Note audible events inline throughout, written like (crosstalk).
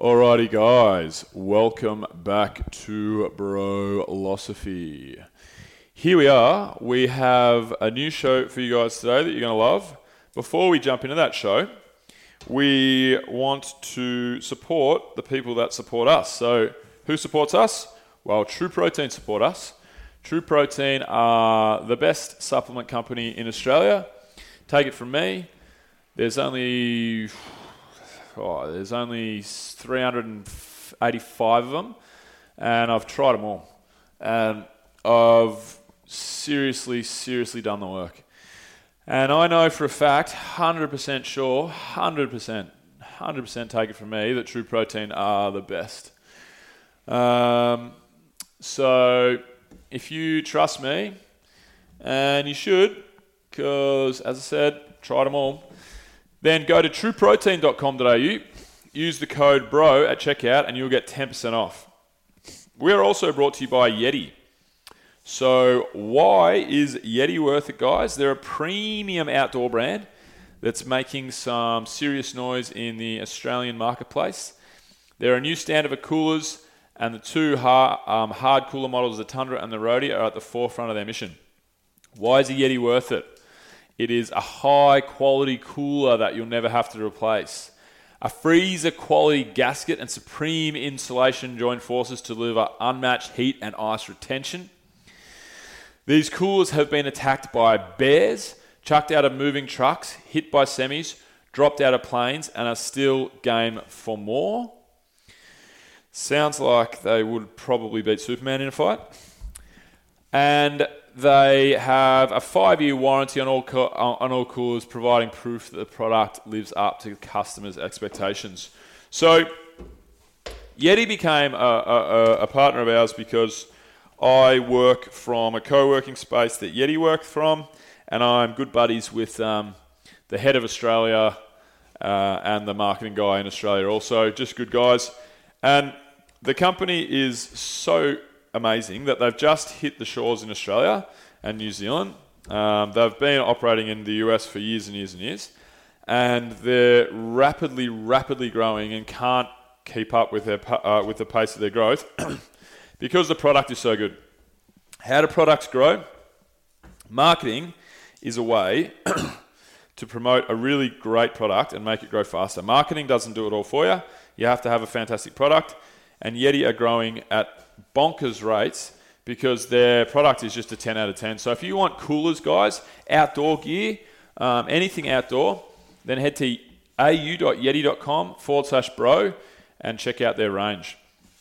Alrighty, guys, welcome back to Brolosophy. Here we are. We have a new show for you guys today that you're going to love. Before we jump into that show, we want to support the people that support us. So, who supports us? Well, True Protein support us. True Protein are the best supplement company in Australia. Take it from me. There's only oh, there's only 385 of them, and I've tried them all, and I've seriously, seriously done the work. And I know for a fact, 100% sure, 100%, 100% take it from me, that True Protein are the best. Um, so if you trust me, and you should, because as I said, tried them all, then go to trueprotein.com.au, use the code BRO at checkout, and you'll get 10% off. We're also brought to you by Yeti. So, why is Yeti worth it, guys? They're a premium outdoor brand that's making some serious noise in the Australian marketplace. They're a new standard of coolers, and the two hard, um, hard cooler models, the Tundra and the Roadie, are at the forefront of their mission. Why is a Yeti worth it? It is a high quality cooler that you'll never have to replace. A freezer quality gasket and supreme insulation join forces to deliver unmatched heat and ice retention. These coolers have been attacked by bears, chucked out of moving trucks, hit by semis, dropped out of planes, and are still game for more. Sounds like they would probably beat Superman in a fight. And they have a five-year warranty on all co- on all coolers, providing proof that the product lives up to customers' expectations. So, Yeti became a, a, a partner of ours because I work from a co-working space that Yeti worked from, and I'm good buddies with um, the head of Australia uh, and the marketing guy in Australia. Also, just good guys, and the company is so amazing that they've just hit the shores in Australia and New Zealand. Um, they've been operating in the US for years and years and years, and they're rapidly, rapidly growing and can't keep up with their uh, with the pace of their growth (coughs) because the product is so good. How do products grow? Marketing is a way (coughs) to promote a really great product and make it grow faster. Marketing doesn't do it all for you. You have to have a fantastic product, and Yeti are growing at bonkers rates because their product is just a 10 out of 10. So if you want coolers, guys, outdoor gear, um, anything outdoor, then head to au.yeti.com forward slash bro and check out their range.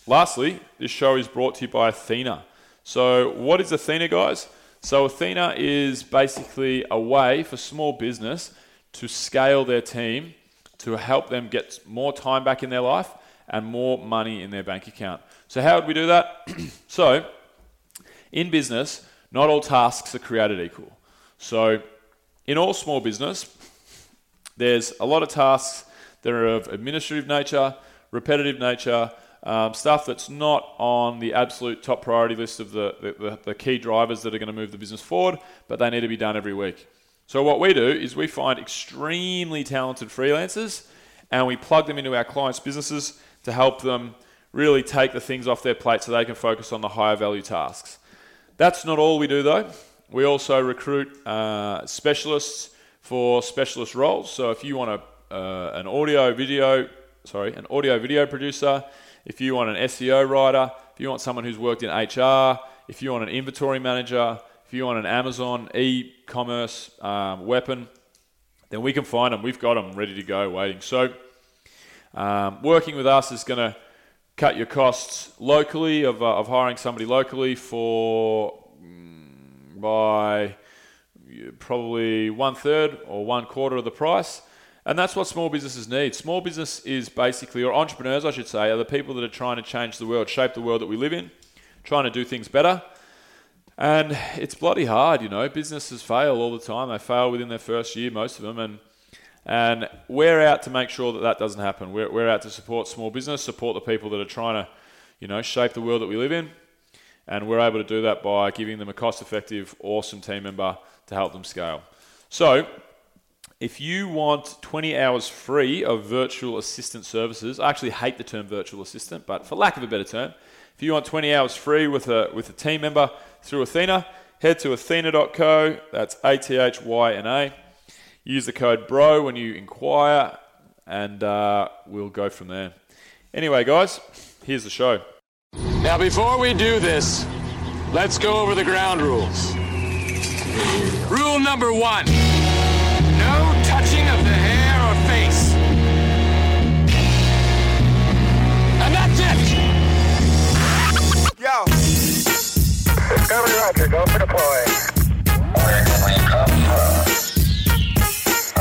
Lastly, this show is brought to you by Athyna. So, what is Athyna, guys? So, Athyna is basically a way for small business to scale their team to help them get more time back in their life and more money in their bank account. So, how would we do that? (clears throat) so, in business, not all tasks are created equal. So, in all small business, there's a lot of tasks that are of administrative nature, repetitive nature, um, stuff that's not on the absolute top priority list of the, the, the key drivers that are going to move the business forward, but they need to be done every week. So, what we do is we find extremely talented freelancers and we plug them into our clients' businesses to help them really take the things off their plate so they can focus on the higher value tasks. That's not all we do though. We also recruit uh, specialists for specialist roles. So if you want a, uh, an audio video, sorry, an audio video producer, if you want an SEO writer, if you want someone who's worked in HR, if you want an inventory manager, if you want an Amazon e-commerce um, weapon, then we can find them. We've got them ready to go, waiting. So um, working with us is going to cut your costs locally of, uh, of hiring somebody locally for mm, by probably one third or one quarter of the price. And that's what small businesses need. Small business is basically, or entrepreneurs, I should say, are the people that are trying to change the world, shape the world that we live in, trying to do things better. And it's bloody hard, you know. Businesses fail all the time. They fail within their first year, most of them. And and we're out to make sure that that doesn't happen. We're, we're out to support small business, support the people that are trying to, you know, shape the world that we live in. And we're able to do that by giving them a cost effective, awesome team member to help them scale. So, If you want 20 hours free of virtual assistant services, I actually hate the term virtual assistant, but for lack of a better term, if you want 20 hours free with a, with a team member through Athyna, head to athyna.co. That's A T H Y N A. Use the code BRO when you inquire, and uh, we'll go from there. Anyway, guys, here's the show. Now, before we do this, let's go over the ground rules. Rule number one no touching of the hair or face. And that's it! Yo, Discovery Roger, go for deploy.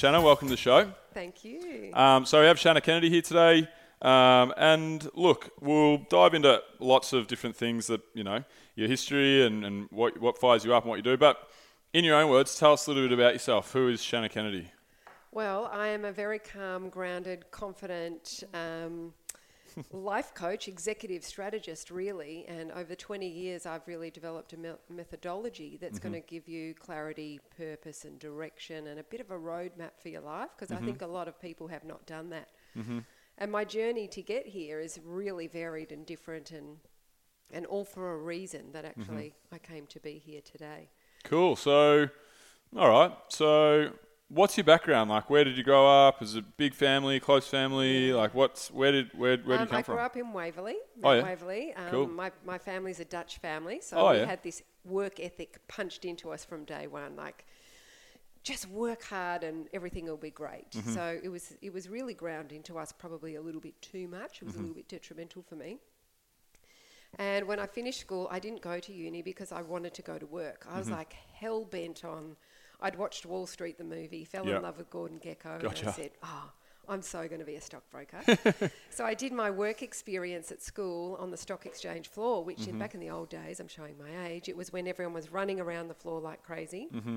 Shannah, welcome to the show. Thank you. Um, so we have Shannah Kennedy here today. Um, and look, we'll dive into lots of different things that, you know, your history and, and what, what fires you up and what you do. But in your own words, tell us a little bit about yourself. Who is Shannah Kennedy? Well, I am a very calm, grounded, confident um, life coach, executive strategist, really. And over 20 years, I've really developed a me- methodology that's mm-hmm. going to give you clarity, purpose, and direction, and a bit of a roadmap for your life. Because I mm-hmm. think a lot of people have not done that. Mm-hmm. And my journey to get here is really varied and different, and and all for a reason that actually I came to be here today. Cool. So, all right. So, what's your background like? Where did you grow up? Is it a big family, close family? Like, what's where did where where did Um, you come I from? I grew up in Waverley. Oh, yeah? Waverley. Um, Cool. My, my family's a Dutch family, so Oh, we yeah? had this work ethic punched into us from day one. Like, just work hard and everything will be great. Mm-hmm. So it was it was really grounding to us, probably a little bit too much. It was Mm-hmm. a little bit detrimental for me. And when I finished school, I didn't go to uni because I wanted to go to work. I was Mm-hmm. like hell bent on. I'd watched Wall Street the movie, fell Yep. in love with Gordon Gekko, and I said, "Oh, I'm so going to be a stockbroker." (laughs) so I did my work experience at school on the stock exchange floor, which Mm-hmm. in, back in the old days, I'm showing my age, it was when everyone was running around the floor like crazy. Mm-hmm.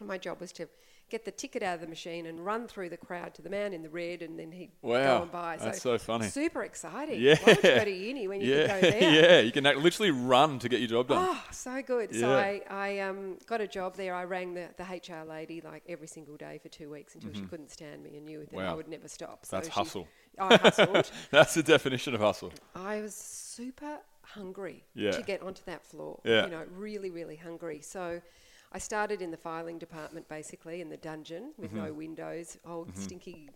And my job was to get the ticket out of the machine and run through the crowd to the man in the red, and then he'd Wow, go and buy. that's so funny. Super exciting. Yeah. Why would you go to uni when you yeah, could (laughs) go there? yeah. You can literally run to get your job done. Oh, so good. So I, I um, got a job there. I rang the, the HR lady like every single day for two weeks until she couldn't stand me and knew that I Mm-hmm. Would never stop. So That's she- hustle. I hustled. (laughs) That's the definition of hustle. I was super hungry Yeah. to get onto that floor. Yeah. You know, really, really hungry. So I started in the filing department basically in the dungeon with Mm-hmm. no windows, old stinky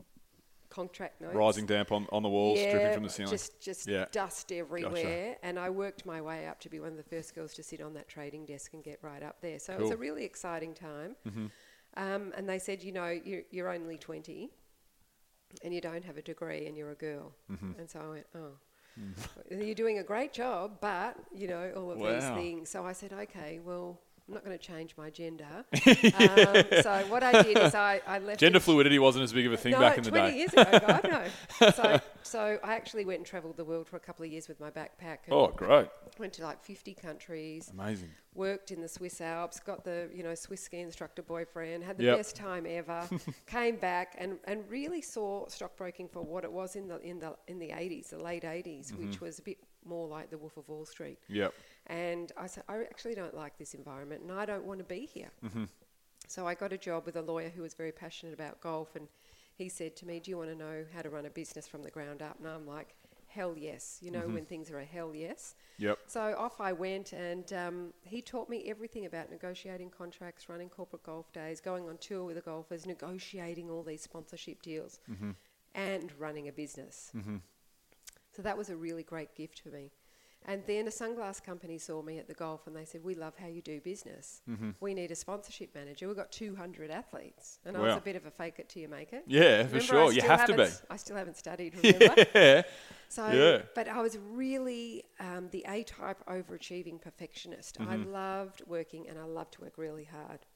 contract notes. Rising damp on, on the walls, dripping from the ceiling. Just, just Yeah. dust everywhere. And I worked my way up to be one of the first girls to sit on that trading desk and get right up there. So it was a Mm-hmm. really exciting time. Um, and they said, you know, you're, you're only 20 and you don't have a degree and you're a girl. Mm-hmm. And so I went, oh. You're doing a great job, but you know all of these things. So I said, okay, well, I'm not going to change my gender. (laughs) um, so what I did is I, I left. Gender it- fluidity wasn't as big of a thing no, back in the day. 20 day. years ago, God, no. (laughs) So, so I actually went and travelled the world for a couple of years with my backpack. And Oh, great. Went to like 50 countries. Amazing. Worked in the Swiss Alps. Got the you know Swiss ski instructor boyfriend. Had the Yep. best time ever. (laughs) came back and, and really saw stockbroking for what it was in the in the in the 80s, the late 80s, Mm-hmm. which was a bit more like the Wolf of Wall Street. Yep. And I said, I actually don't like this environment and I don't want to be here. Mm-hmm. So I got a job with a lawyer who was very passionate about golf and he said to me, Do you want to know how to run a business from the ground up? And I'm like, Hell yes. You know, Mm-hmm. when things are a hell yes. Yep. So off I went, and um, he taught me everything about negotiating contracts, running corporate golf days, going on tour with the golfers, negotiating all these sponsorship deals, Mm-hmm. and running a business. So that was a really great gift for me. And then a sunglass company saw me at the golf and they said, We love how you do business. Mm-hmm. We need a sponsorship manager. We've got 200 athletes. And I was a bit of a fake it till you make it. Yeah, for Remember, I sure. You have to be. I still haven't studied, (laughs) remember? Yeah. So, Yeah. but I was really um, the A type overachieving perfectionist. I Mm-hmm. loved working and I loved to work really hard.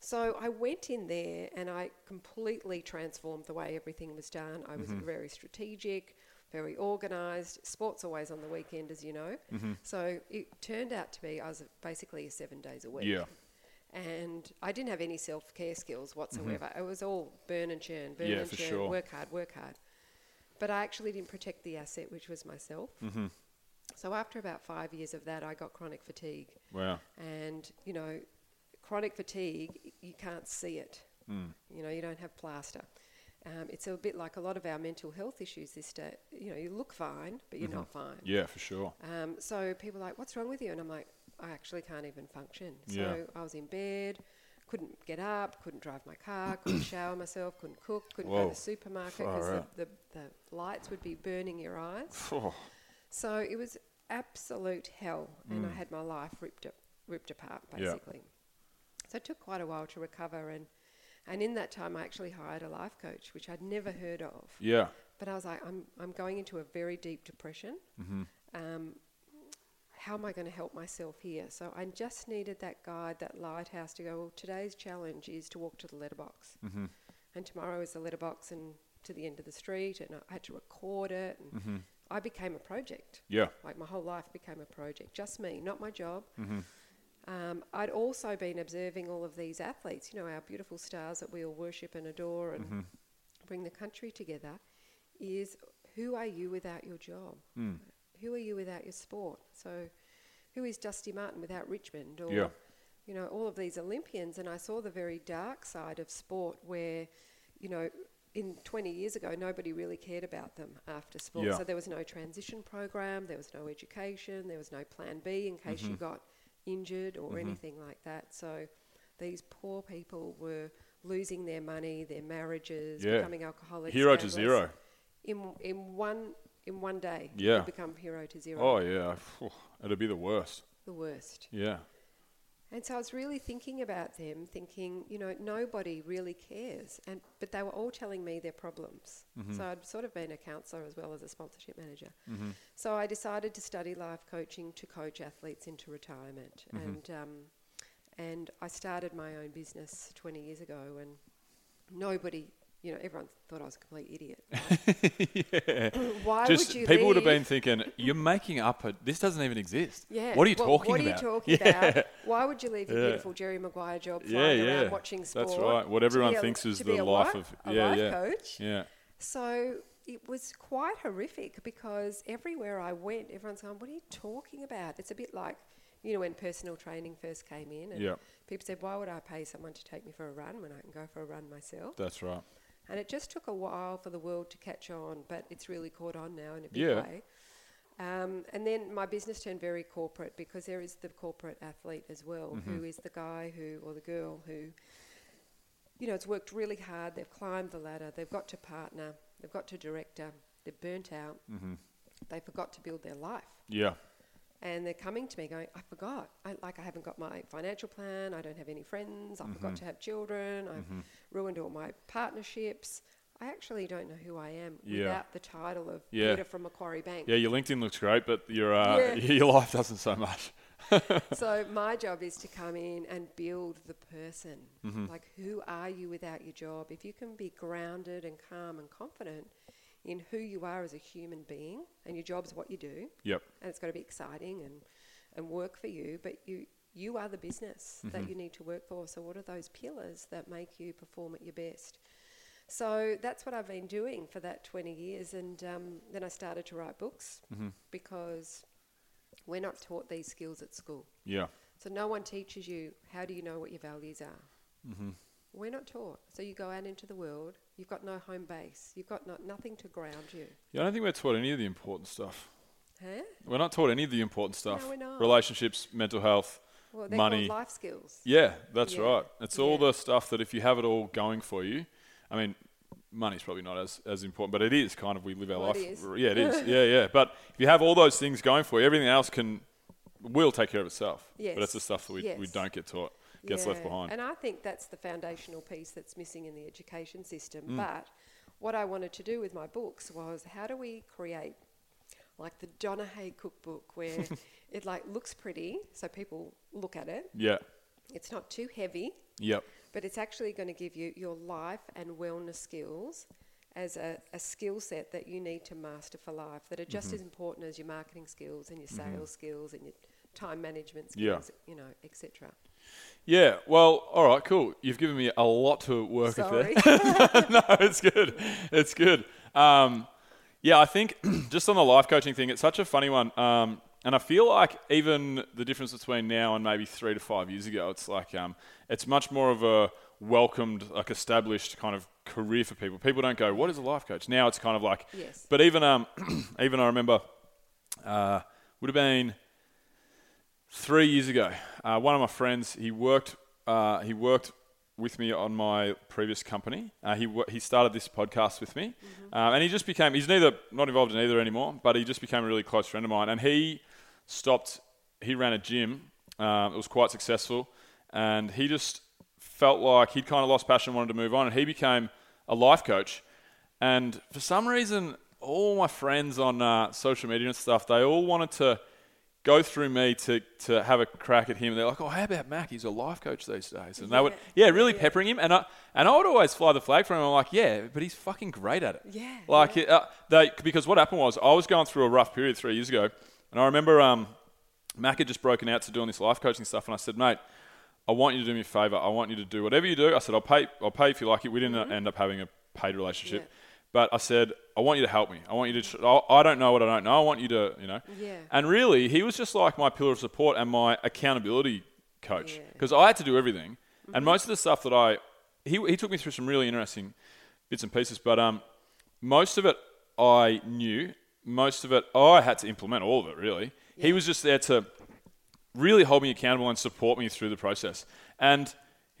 So I went in there and I completely transformed the way everything was done. I was Mm-hmm. very strategic, very organised. Sport's always on the weekend, as you know. Mm-hmm. So it turned out to be I was basically seven days a week. Yeah. And I didn't have any self care skills whatsoever. It was all burn and churn, burn Mm-hmm. Yeah, and churn, sure. work hard, work hard. But I actually didn't protect the asset, which was myself. Mm-hmm. So after about five years of that, I got chronic fatigue. Wow. And, you know, chronic fatigue, you can't see it. Mm. You know, you don't have plaster. Um, it's a bit like a lot of our mental health issues this day. You know, you look fine, but you're not fine. Mm-hmm. Yeah, for sure. Um, so people are like, what's wrong with you? And I'm like, I actually can't even function. So Yeah. I was in bed, couldn't get up, couldn't drive my car, couldn't (coughs) shower myself, couldn't cook, couldn't go to the supermarket because the, the, the lights would be burning your eyes. Oh, So it was absolute hell, and I had my life ripped a- ripped apart Mm. Yeah. basically. So it took quite a while to recover, and and in that time, I actually hired a life coach, which I'd never heard of. yeah. But I was like, I'm I'm going into a very deep depression. Mm-hmm. Um, how am I going to help myself here? So I just needed that guide, that lighthouse to go. Well, today's challenge is to walk to the letterbox, Mm-hmm. and tomorrow is the letterbox and to the end of the street, and I had to record it, and I became a project. Yeah. Like my whole life became a project, just me, not my job. Um, I'd also been observing all of these athletes, you know, our beautiful stars that we all worship and adore and Mm-hmm. bring the country together. Is who are you without your job? Mm. Who are you without your sport? So, who is Dusty Martin without Richmond? Or, Yeah. you know, all of these Olympians. And I saw the very dark side of sport where, you know, in 20 years ago, nobody really cared about them after sport. Yeah. So there was no transition program, there was no education, there was no plan B in case Mm-hmm. you got injured or mm-hmm. anything like that. So these poor people were losing their money, their marriages, Yeah. becoming alcoholics. Hero to zero. In, in one in one day, Yeah. become hero to zero. Oh, yeah. It'd be the worst. The worst. Yeah. And so I was really thinking about them, thinking, you know, nobody really cares. And but they were all telling me their problems. Mm-hmm. So I'd sort of been a counsellor as well as a sponsorship manager. Mm-hmm. So I decided to study life coaching to coach athletes into retirement. Mm-hmm. And um, and I started my own business 20 years ago, and nobody, you know, everyone thought I was a complete idiot. (laughs) yeah. Why Just would you people would have been thinking, "You're making up a. This doesn't even exist. Yeah. What are you What- talking about? what about? are you talking yeah. about? Why would you leave your Yeah. beautiful Jerry Maguire job flying yeah. around watching sport? That's right. What everyone a- thinks is the a life of a yeah, life yeah, coach. yeah. So it was quite horrific because everywhere I went, everyone's going, "What are you talking about?" It's a bit like, you know, when personal training first came in, and people said, "Why would I pay someone to take me for a run when I can go for a run myself?" That's right. And it just took a while for the world to catch on, but it's really caught on now in a big Yeah. way. Um, and then my business turned very corporate because there is the corporate athlete as well, Mm-hmm. who is the guy who or the girl who, you know, has worked really hard. They've climbed the ladder. They've got to partner. They've got to director. They're burnt out. Mm-hmm. They forgot to build their life Yeah. And they're coming to me going, I forgot. I, like, I haven't got my financial plan. I don't have any friends. I Mm-hmm. forgot to have children. I've ruined all my partnerships. I actually don't know who I am Yeah. without the title of Yeah. Peter from Macquarie Bank. Yeah, your LinkedIn looks great, but your uh, Yeah. (laughs) your life doesn't so much. (laughs) so my job is to come in and build the person. Mm-hmm. Like, who are you without your job? If you can be grounded and calm and confident in who you are as a human being, and your job's what you do, Yep. and it's got to be exciting and, and work for you, but you you are the business Mm-hmm. that you need to work for. So what are those pillars that make you perform at your best? So that's what I've been doing for that 20 years, and um, then I started to write books Mm-hmm. because we're not taught these skills at school. Yeah. So no one teaches you how do you know what your values are. Mm-hmm. We're not taught. So you go out into the world. You've got no home base. You've got no, nothing to ground you. Yeah, I don't think we're taught any of the important stuff. Huh? We're not taught any of the important stuff. No, we're not. Relationships, mental health, Well, money. life skills. Yeah, that's Yeah. right. It's all the stuff that if you have it all going for you, I mean, money's probably not as, as important, but it is kind of we live our Well, life. it is. Yeah, it is. (laughs) yeah, yeah. But if you have all those things going for you, everything else can will take care of itself. Yes. But it's the stuff that we, we don't get taught. Gets left Yeah, behind. And I think that's the foundational piece that's missing in the education system. Mm. But what I wanted to do with my books was how do we create like the Donna Hay cookbook where (laughs) it like looks pretty so people look at it. yeah. It's not too heavy, Yep. but it's actually going to give you your life and wellness skills as a, a skill set that you need to master for life that are just Mm-hmm. as important as your marketing skills and your sales skills and your time management skills, Yeah. skills, you know, etc. Yeah. Well, all right, cool. You've given me a lot to work Sorry. with there. (laughs) no, it's good. It's good. Um, yeah, I think (clears throat) just on the life coaching thing, it's such a funny one. Um, and I feel like even the difference between now and maybe three to five years ago, it's like um, it's much more of a welcomed, like established kind of career for people. People don't go, "What is a life coach?" Now it's kind of like, Yes. But even um, (clears throat) even I remember, uh, would have been three years ago. Uh, one of my friends, he worked, uh, he worked with me on my previous company. Uh, he he started this podcast with me, um, and he just became. He's neither not involved in either anymore, but he just became a really close friend of mine. And he stopped. He ran a gym. Um, it was quite successful, and he just felt like he'd kind of lost passion, wanted to move on, and he became a life coach. And for some reason, all my friends on uh, social media and stuff, they all wanted to go through me to, to have a crack at him. And They're like, "Oh, how about Mac? He's a life coach these days." And they would, yeah, really peppering him. And I and I would always fly the flag for him. I'm like, "Yeah, but he's fucking great at it." Yeah, Like it- uh, they because what happened was I was going through a rough period three years ago, and I remember um, Mac had just broken out to doing this life coaching stuff, and I said, "Mate." I want you to do me a favor. I want you to do whatever you do. I said, I'll pay. I'll pay if you like it. We didn't end up having a paid relationship, Mm-hmm. Yeah. But I said, I want you to help me. I want you to. tr- I don't know what I don't know. I want you to, you know. Yeah. And really, he was just like my pillar of support and my accountability coach Yeah. Mm-hmm. because I had to do everything. And most of the stuff that I, he he took me through some really interesting bits and pieces, but um, most of it I knew. Most of it I had to implement. All of it, really. He was just there to really hold me accountable and support me through the process. And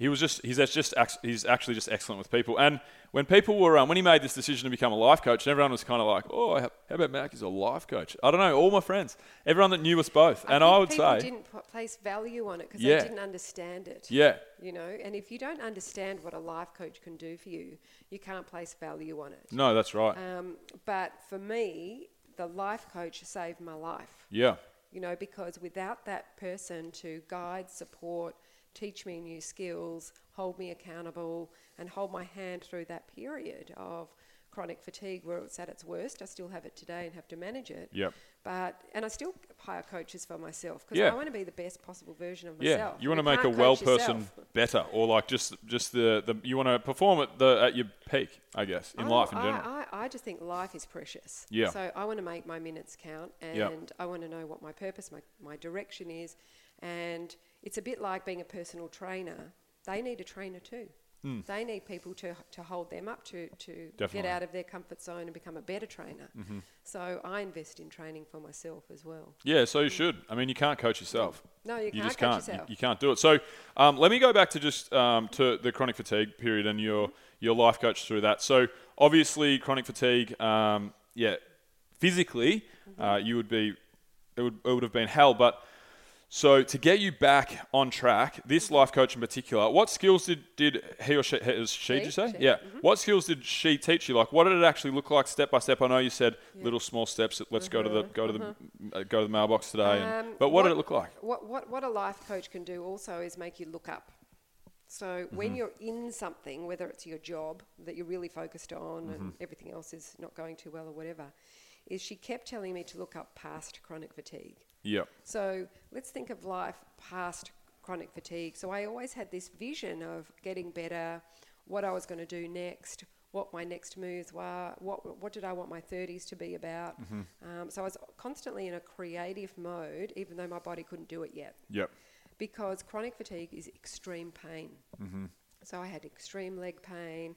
he was just he's just he's actually just excellent with people. And when people were um, when he made this decision to become a life coach, and everyone was kind of like, "Oh, how about Mac? He's a life coach." I don't know. All my friends, everyone that knew us both, and think I would say, didn't place value on it because Yeah. they didn't understand it. yeah, You know, and if you don't understand what a life coach can do for you, you can't place value on it. no, that's right. Um, but for me, the life coach saved my life. yeah, You know, because without that person to guide, support, teach me new skills, hold me accountable, and hold my hand through that period of chronic fatigue where it's at its worst. I still have it today and have to manage it. Yep. But and I still hire coaches for myself because Yeah. I want to be the best possible version of myself. yeah. You want to make a well person yourself. better, or like just just the, the you want to perform at the at your peak, I guess, in I- life in I, general. I, I just think life is precious. Yeah. So I want to make my minutes count and Yeah. I want to know what my purpose, my, my direction is. And it's a bit like being a personal trainer. They need a trainer too. They need people to, to hold them up to, to get out of their comfort zone and become a better trainer. So I invest in training for myself as well. Yeah, so you should. I mean, you can't coach yourself. No, you can't just coach can't. You- You, can't do it. So um, let me go back to just um, to the chronic fatigue period and your your life coach through that. So obviously, chronic fatigue. Um, yeah, physically, Mm-hmm. uh, you would be. It would it would have been hell, but. So to get you back on track, this Mm-hmm. life coach in particular, what skills did, did he or she, he- is she, did you say? she, Yeah. mhm. What skills did she teach you? Like, what did it actually look like step by step? I know you said little small steps. Let's go to the go to the uh, go to the mailbox today. and- Um, but what, did it look like? What, what, what a life coach can do also is make you look up. So Mm-hmm. when you're in something, whether it's your job that you're really focused on and Mm-hmm. everything else is not going too well or whatever, is she kept telling me to look up past chronic fatigue. Yep. So let's think of life past chronic fatigue. So I always had this vision of getting better, what I was going to do next, what my next moves were, what, what did I want my 30s to be about. Um, so I was constantly in a creative mode, even though my body couldn't do it yet, Yep. because chronic fatigue is extreme pain. Mm-hmm. So I had extreme leg pain.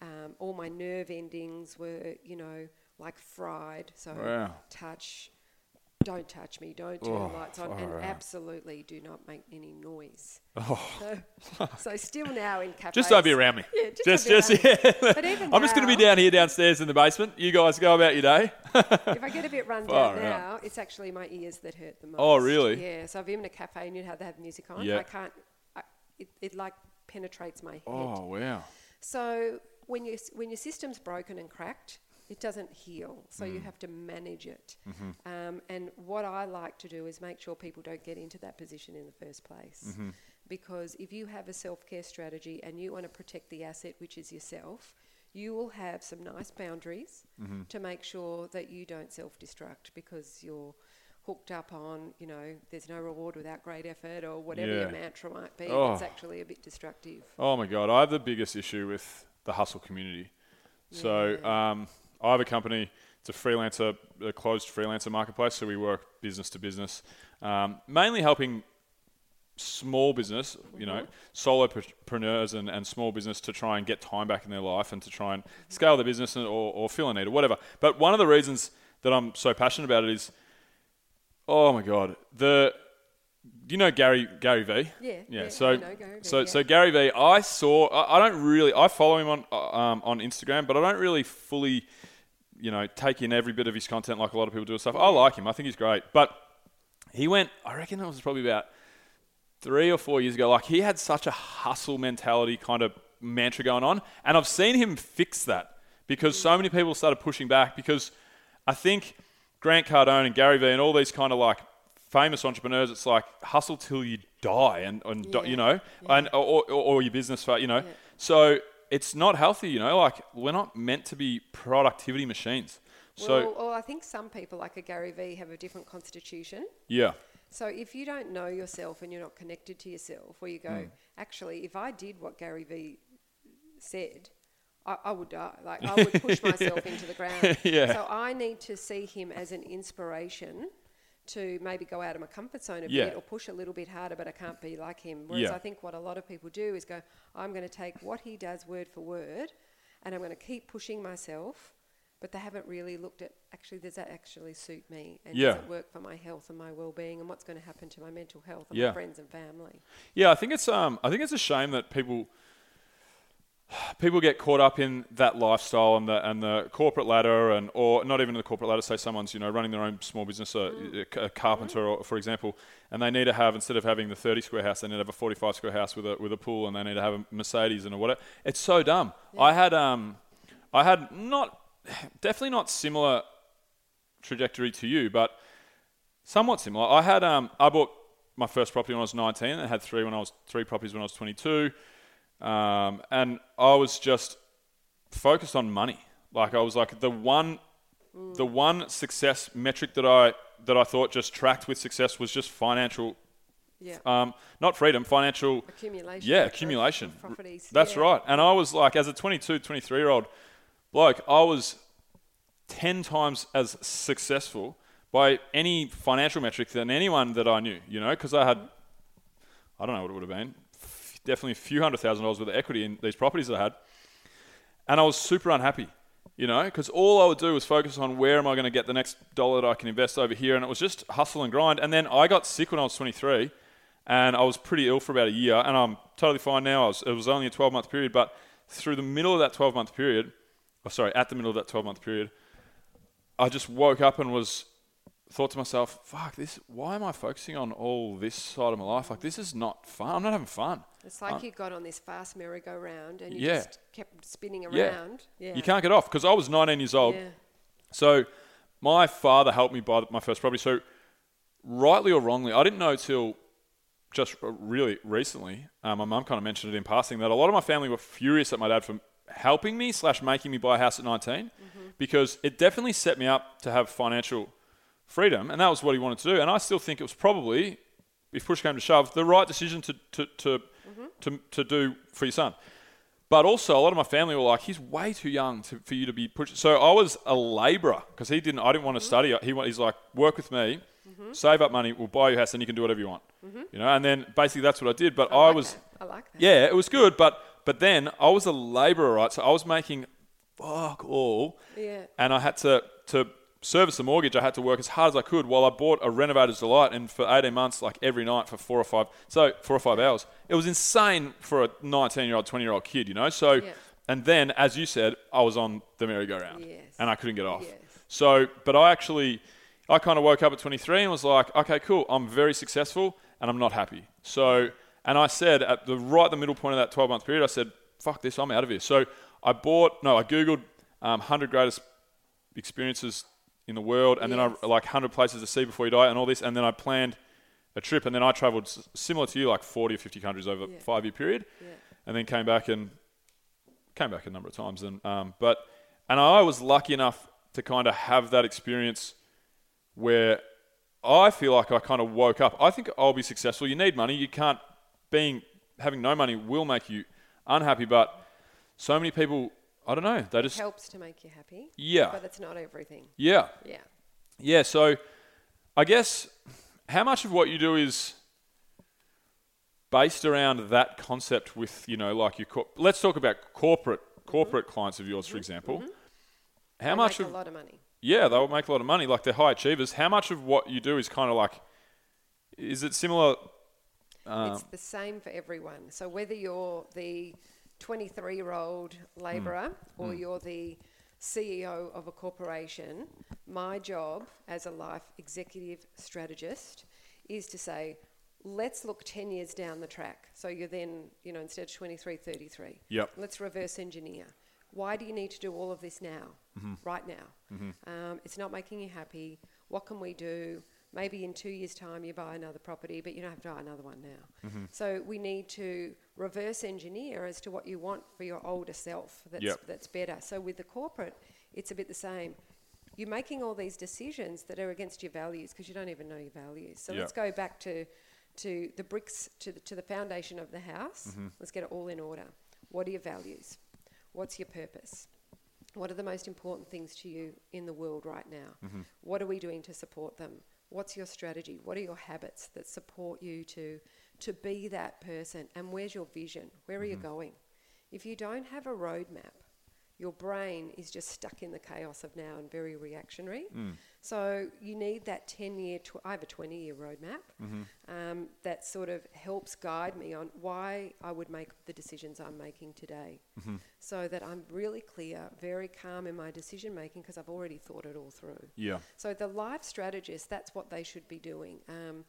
Um, all my nerve endings were, you know, like fried. So Wow. touch, don't touch me, don't turn Oh, the lights on, and out. absolutely do not make any noise. Oh. So, so still now in cafes. Just don't be around me. Yeah, just just, just be around me. yeah. But even I'm just going to be down here downstairs in the basement. You guys go about your day. If I get a bit run (laughs) down now, it's actually my ears that hurt the oh, most. Oh, really? Yeah. So if I'm in a cafe and you have they have music on, Yeah. I can't. I, it, it like penetrates my head. oh wow. So when your when your system's broken and cracked, it doesn't heal. So Mm. you have to manage it. Mm-hmm. Um, and what I like to do is make sure people don't get into that position in the first place. Mm-hmm. because if you have a self care strategy and you want to protect the asset, which is yourself, you will have some nice boundaries Mm-hmm. to make sure that you don't self destruct because you're hooked up on, you know, there's no reward without great effort or whatever your mantra might be. Oh. It's actually a bit destructive. Oh my god, I have the biggest issue with the hustle community. So um, I have a company. It's a freelancer, a closed freelancer marketplace. So we work business to business, um, mainly helping small business, you know, solopreneurs and, and small business to try and get time back in their life and to try and scale their business or, or fill a need or whatever. But one of the reasons that I'm so passionate about it is, oh my god, the you know Gary Gary Vee? Yeah, Yeah. so Gary so yeah. so Gary Vee. I saw. I, I don't really. I follow him on um, on Instagram, but I don't really fully, you know, take in every bit of his content like a lot of people do stuff. I like him. I think he's great. But he went. I reckon it was probably about three or four years ago. Like he had such a hustle mentality kind of mantra going on, and I've seen him fix that because so many people started pushing back because I think Grant Cardone and Gary Vee and all these kind of like famous entrepreneurs, it's like hustle till you die, and, and Yeah. you know, and or, or, or your business, you know. So it's not healthy, you know. Like we're not meant to be productivity machines. So well, well, I think some people, like a Gary Vee, have a different constitution. yeah, So if you don't know yourself and you're not connected to yourself, where you go, Hmm. actually, if I did what Gary Vee said, I, I would die. Like I (laughs) would push myself into the ground. (laughs) Yeah. So I need to see him as an inspiration to maybe go out of my comfort zone a Yeah. bit or push a little bit harder, but I can't be like him. Whereas Yeah. I think what a lot of people do is go, I'm going to take what he does word for word, and I'm going to keep pushing myself. But they haven't really looked at actually does that actually suit me and Yeah. does it work for my health and my well-being and what's going to happen to my mental health and my friends and family. Yeah, I think it's um, I think it's a shame that people people get caught up in that lifestyle and the and the corporate ladder and or not even the corporate ladder. Say someone's you know running their own small business, a, a carpenter, or, for example, and they need to have instead of having the thirty square house, they need to have a forty five square house with a with a pool, and they need to have a Mercedes and a whatever. It's so dumb. I had um, I had not definitely not similar trajectory to you, but somewhat similar. I had um, I bought my first property when I was 19. I had three when I was three properties when I was 22, um, and I was just focused on money. Like I was like the one, the one success metric that I that I thought just tracked with success was just financial, Yeah. um, not freedom, financial accumulation. yeah, accumulation. properties. That's yeah. right. And I was like, as a 22, 23 year old bloke, I was 10 times as successful by any financial metric than anyone that I knew, you know, because I had, I don't know what it would have been, definitely a few hundred thousand dollars worth of equity in these properties I had. And I was super unhappy, you know, because all I would do was focus on where am I going to get the next dollar that I can invest over here. And it was just hustle and grind. And then I got sick when I was 23 and I was pretty ill for about a year. And I'm totally fine now. Was, it was only a 12 month period. But through the middle of that 12 month period, or sorry, at the middle of that 12 month period, I just woke up and was thought to myself, fuck this, why am I focusing on all this side of my life? Like, this is not fun. I'm not having fun. It's like you got on this fast merry-go-round and you Yeah. just kept spinning around. Yeah. You can't get off because I was 19 years old. Yeah. So my father helped me buy my first property. So rightly or wrongly, I didn't know till just really recently. Um, my mum kind of mentioned it in passing that a lot of my family were furious at my dad for helping me slash making me buy a house at 19 because it definitely set me up to have financial freedom, and that was what he wanted to do. And I still think it was probably, if push came to shove, the right decision to to to, to, to do for your son. But also, a lot of my family were like, "He's way too young to, for you to be pushed." So I was a labourer because he didn't. I didn't want to study. He he's like, "Work with me, save up money, we'll buy you a house, and you can do whatever you want." You know, and then basically that's what I did. But I, I like was, that. I like that. yeah, it was good. But but then I was a labourer, right? So I was making fuck all, Yeah. and I had to to service the mortgage. I had to work as hard as I could while I bought a renovator's delight, and for eighteen months, like every night for four or five, so four or five hours. It was insane for a nineteen-year-old, twenty-year-old kid, you know. So, Yeah. and then as you said, I was on the merry-go-round, Yes. and I couldn't get off. Yes. So, but I actually, I kind of woke up at 23 and was like, okay, cool, I'm very successful and I'm not happy. So, and I said at the right the middle point of that 12 month period, I said, fuck this, I'm out of here. So I bought, no, I Googled um, 100 greatest experiences in the world and then I like 100 places to see before you die and all this. And then I planned a trip, and then I travelled similar to you, like 40 or 50 countries over Yeah. a five year period, Yeah. and then came back and came back a number of times. And um, but and I was lucky enough to kind of have that experience where I feel like I kind of woke up. I think I'll be successful. You need money. You can't being having no money will make you unhappy. But so many people, I don't know. They just Helps to make you happy. Yeah. But it's not everything. yeah. Yeah. Yeah, so I guess how much of what you do is based around that concept with, you know, like your cor- let's talk about corporate corporate clients of yours, for example. How Mm-hmm. They much make of a lot of money. yeah, they'll make a lot of money, like they're high achievers. How much of what you do is kind of like is it similar Um, it's the same for everyone. So whether you're the 23 year old labourer Hmm. or you're the CEO of a corporation, my job as a life executive strategist is to say, let's look 10 years down the track. So you're then, you know, instead of 23, 33. Yep. Let's reverse engineer. Why do you need to do all of this now, Mm-hmm. right now? Um, it's not making you happy. What can we do? Maybe in two years' time you buy another property, but you don't have to buy another one now. Mm-hmm. So we need to reverse engineer as to what you want for your older self. That's Yep. that's better. So with the corporate, it's a bit the same. You're making all these decisions that are against your values because you don't even know your values. So let's go back to to the bricks to the, to the foundation of the house. Mm-hmm. Let's get it all in order. What are your values? What's your purpose? What are the most important things to you in the world right now? Mm-hmm. What are we doing to support them? What's your strategy? What are your habits that support you to to be that person? And where's your vision? Where are you Mm-hmm. going? If you don't have a roadmap, your brain is just stuck in the chaos of now and very reactionary. Mm. So you need that 10 year, tw- I have a 20 year roadmap Mm-hmm. um, that sort of helps guide me on why I would make the decisions I'm making today. Mm-hmm. So that I'm really clear, very calm in my decision making because I've already thought it all through. yeah. So the life strategist, that's what they should be doing. Um,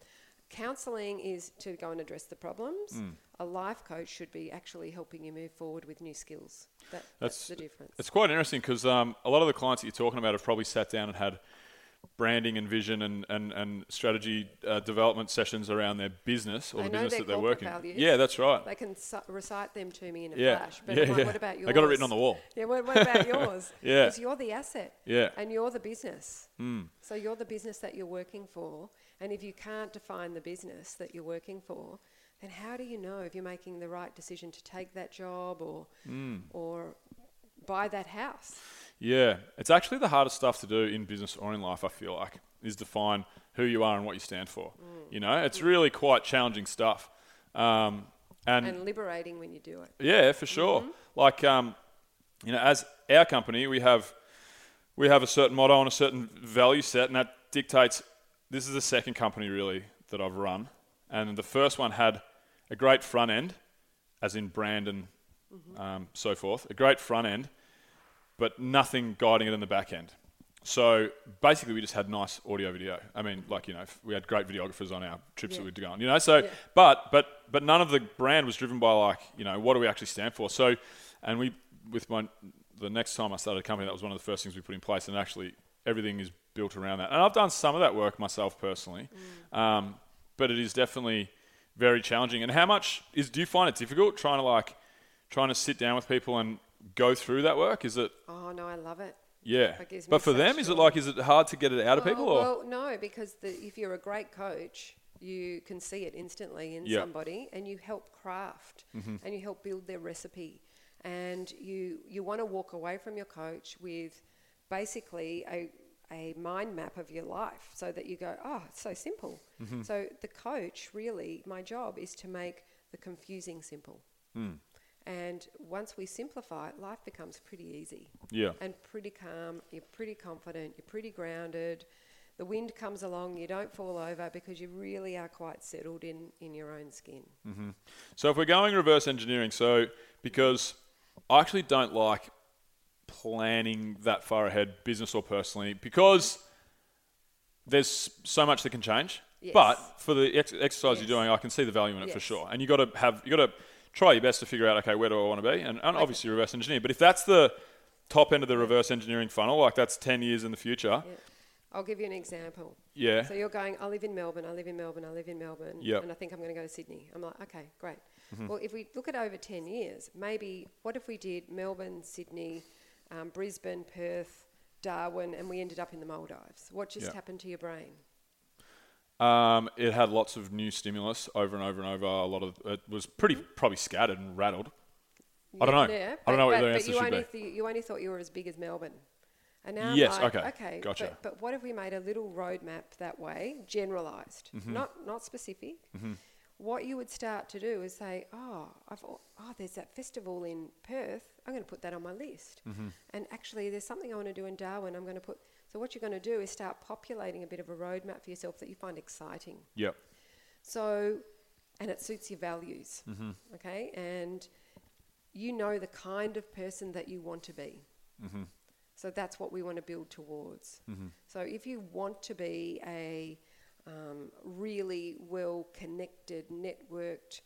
counselling is to go and address the problems. Mm. A life coach should be actually helping you move forward with new skills. That, That's that's, the difference. It's quite interesting because um, a lot of the clients that you're talking about have probably sat down and had branding and vision and, and, and strategy uh, development sessions around their business or They the business that they're working. values. Yeah, that's right. They can su- recite them to me in a Yeah, flash. But yeah, what, yeah. what about yours? I got it written on the wall. (laughs) Yeah, what, what about (laughs) yours? (laughs) Yeah. Because you're the asset. Yeah. And you're the business. Mm. So you're the business that you're working for. And if you can't define the business that you're working for, then how do you know if you're making the right decision to take that job or Mm. or buy that house? Yeah, it's actually the hardest stuff to do in business or in life. I feel like is define who you are and what you stand for. Mm. You know, it's really quite challenging stuff. Um, and, And liberating when you do it. yeah, for sure. Mm-hmm. Like, um, you know, as our company, we have we have a certain motto and a certain value set, and that dictates. This is the second company really that I've run, and the first one had a great front end, as in brand and Mm-hmm. um, so forth, a great front end, but nothing guiding it in the back end. So basically, we just had nice audio video. I mean, like you know, we had great videographers on our trips that we'd go on. You know, so Yeah. but but but none of the brand was driven by like you know what do we actually stand for. So, and we with my the next time I started a company, that was one of the first things we put in place, and actually everything is built around that. And I've done some of that work myself personally, um, but it is definitely very challenging. And how much is do you find it difficult trying to like trying to sit down with people and go through that work? Is it Oh no, I love it. yeah? But for them, is it like is it hard to get it out of Oh, people? Or? Well, no, because the, if you're a great coach, you can see it instantly in Yeah. somebody, and you help craft, Mm-hmm. and you help build their recipe, and you you want to walk away from your coach with basically a a mind map of your life, so that you go, oh, it's so simple. Mm-hmm. So the coach, really, my job is to make the confusing simple. Mm. And once we simplify it, life becomes pretty easy yeah. and pretty calm. You're pretty confident. You're pretty grounded. The wind comes along. You don't fall over because you really are quite settled in in your own skin. So if we're going reverse engineering, so because I actually don't like planning that far ahead, business or personally, because there's so much that can change. Yes. But for the ex- exercise Yes. you're doing, I can see the value in it for sure. And you got to have you got to try your best to figure out okay where do I want to be, and, and obviously reverse engineer. But if that's the top end of the reverse engineering funnel, like that's ten years in the future, Yeah. I'll give you an example. Yeah. So you're going, I live in Melbourne, I live in Melbourne, I live in Melbourne, Yep. and I think I'm going to go to Sydney. I'm like, okay, great. Mm-hmm. Well, if we look at over 10 years, maybe what if we did Melbourne, Sydney, um, Brisbane, Perth, Darwin, and we ended up in the Maldives? What just Yeah. happened to your brain? Um, it had lots of new stimulus over and over and over. A lot of it was pretty probably scattered and rattled. I don't know. Yeah, I don't know what but, the but answer you should only be. th- you only thought you were as big as Melbourne. And now Yes, like, okay, okay, gotcha. But, but what if we made a little roadmap that way, generalised, Mm-hmm. not not specific? What you would start to do is say, oh, I've, oh, there's that festival in Perth. I'm going to put that on my list. Mm-hmm. And actually, there's something I want to do in Darwin. I'm going to put. So what you're going to do is start populating a bit of a roadmap for yourself that you find exciting. Yep. So, and it suits your values. Mm-hmm. Okay, and you know the kind of person that you want to be. Mm-hmm. So that's what we want to build towards. So if you want to be a um, really well connected, networked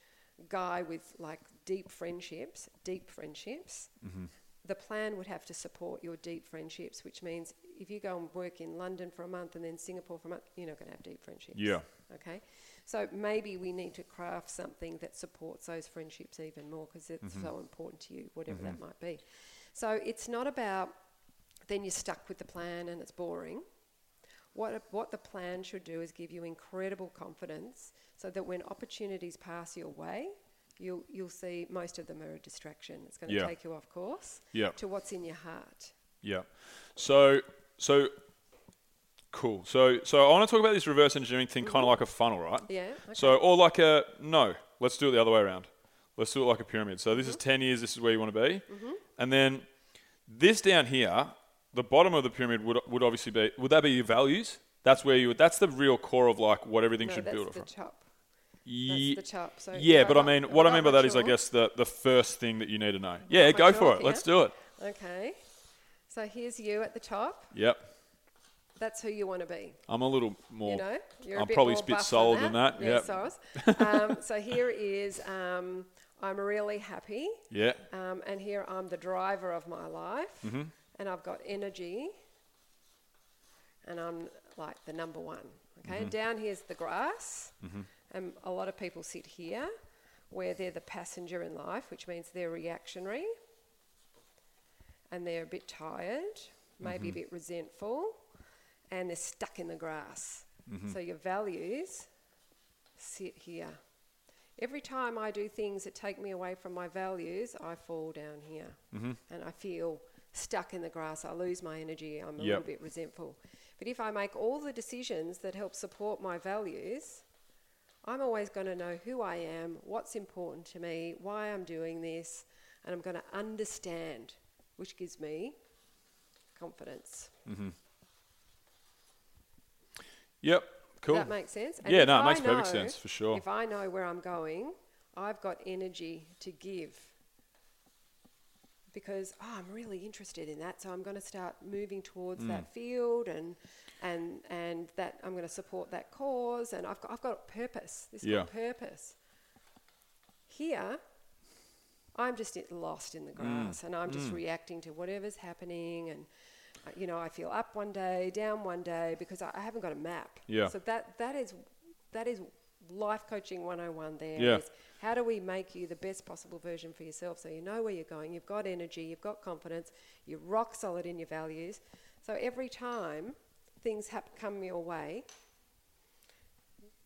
guy with like deep friendships, deep friendships, the plan would have to support your deep friendships, which means if you go and work in London for a month and then Singapore for a month, you're not going to have deep friendships. Yeah. Okay. So maybe we need to craft something that supports those friendships even more because it's Mm-hmm. so important to you, whatever that might be. So it's not about then you're stuck with the plan and it's boring. What, what the plan should do is give you incredible confidence so that when opportunities pass your way, you'll, you'll see most of them are a distraction. It's going to Yeah. take you off course Yeah. to what's in your heart. Yeah. So so cool. So so I want to talk about this reverse engineering thing, kind of like a funnel, right? Yeah, okay. So or like a no. Let's do it the other way around. Let's do it like a pyramid. So this is Mm-hmm. ten years. This is where you want to be, and then this down here, the bottom of the pyramid would would obviously be. Would that be your values? That's where you would. That's the real core of like what everything No, should that's build the from. top. Ye- the top. So yeah, but I mean, what I mean by that is, I guess the the first thing that you need to know. Yeah, go for it. Let's do it. Okay. So here's you at the top. Yep. That's who you want to be. I'm a little more. You know, you're I'm a bit probably more a bit solid than that. Yeah, Yep. (laughs) um, so here is um, I'm really happy, Yeah. um, and here I'm the driver of my life, Mm-hmm. And I've got energy, and I'm like the number one. Okay, Mm-hmm. down here's the grass, mm-hmm. and a lot of people sit here, where they're the passenger in life, which means they're reactionary, and they're a bit tired, maybe a mm-hmm. bit resentful, and they're stuck in the grass. Mm-hmm. So your values sit here. Every time I do things that take me away from my values, I fall down here. And I feel stuck in the grass. I lose my energy. I'm a Yep. little bit resentful. But if I make all the decisions that help support my values, I'm always going to know who I am, what's important to me, why I'm doing this, and I'm going to understand, which gives me confidence. Mm-hmm. Yep. Cool. That make sense? Yeah, no, it I makes perfect know- sense, for sure. If I know where I'm going, I've got energy to give. Because oh, I'm really interested in that, so I'm going to start moving towards Mm. that field, and and and that I'm going to support that cause, and I've got I've got purpose. This Yeah. got purpose. Here, I'm just lost in the Mm. grass, and I'm just reacting to whatever's happening, and uh, you know I feel up one day, down one day because I, I haven't got a map. Yeah. So that that is that is life coaching 101 there. Yeah. is how do we make you the best possible version for yourself so you know where you're going, you've got energy, you've got confidence, you're rock solid in your values. So every time things hap- come your way,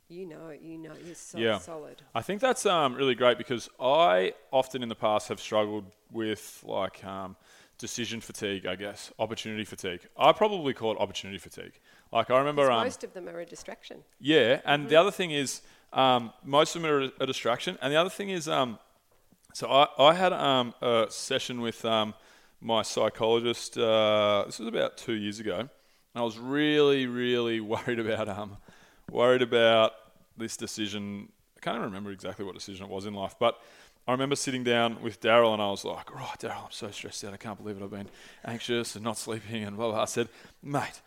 you know, you know, you're so Yeah. solid. I think that's um, really great because I often in the past have struggled with like um, decision fatigue, I guess, opportunity fatigue. I probably call it opportunity fatigue. Like I remember, um, most of them are a distraction. yeah, and the other thing is um, most of them are a, distraction, and the other thing is, um, so I, I had um, a session with um, my psychologist. Uh, this was about two years ago, and I was really, really (laughs) worried about um, worried about this decision. I can't even remember exactly what decision it was in life, but I remember sitting down with Daryl and I was like, right, Daryl, I'm so stressed out. I can't believe it. I've been anxious and not sleeping and blah, blah. I said, mate,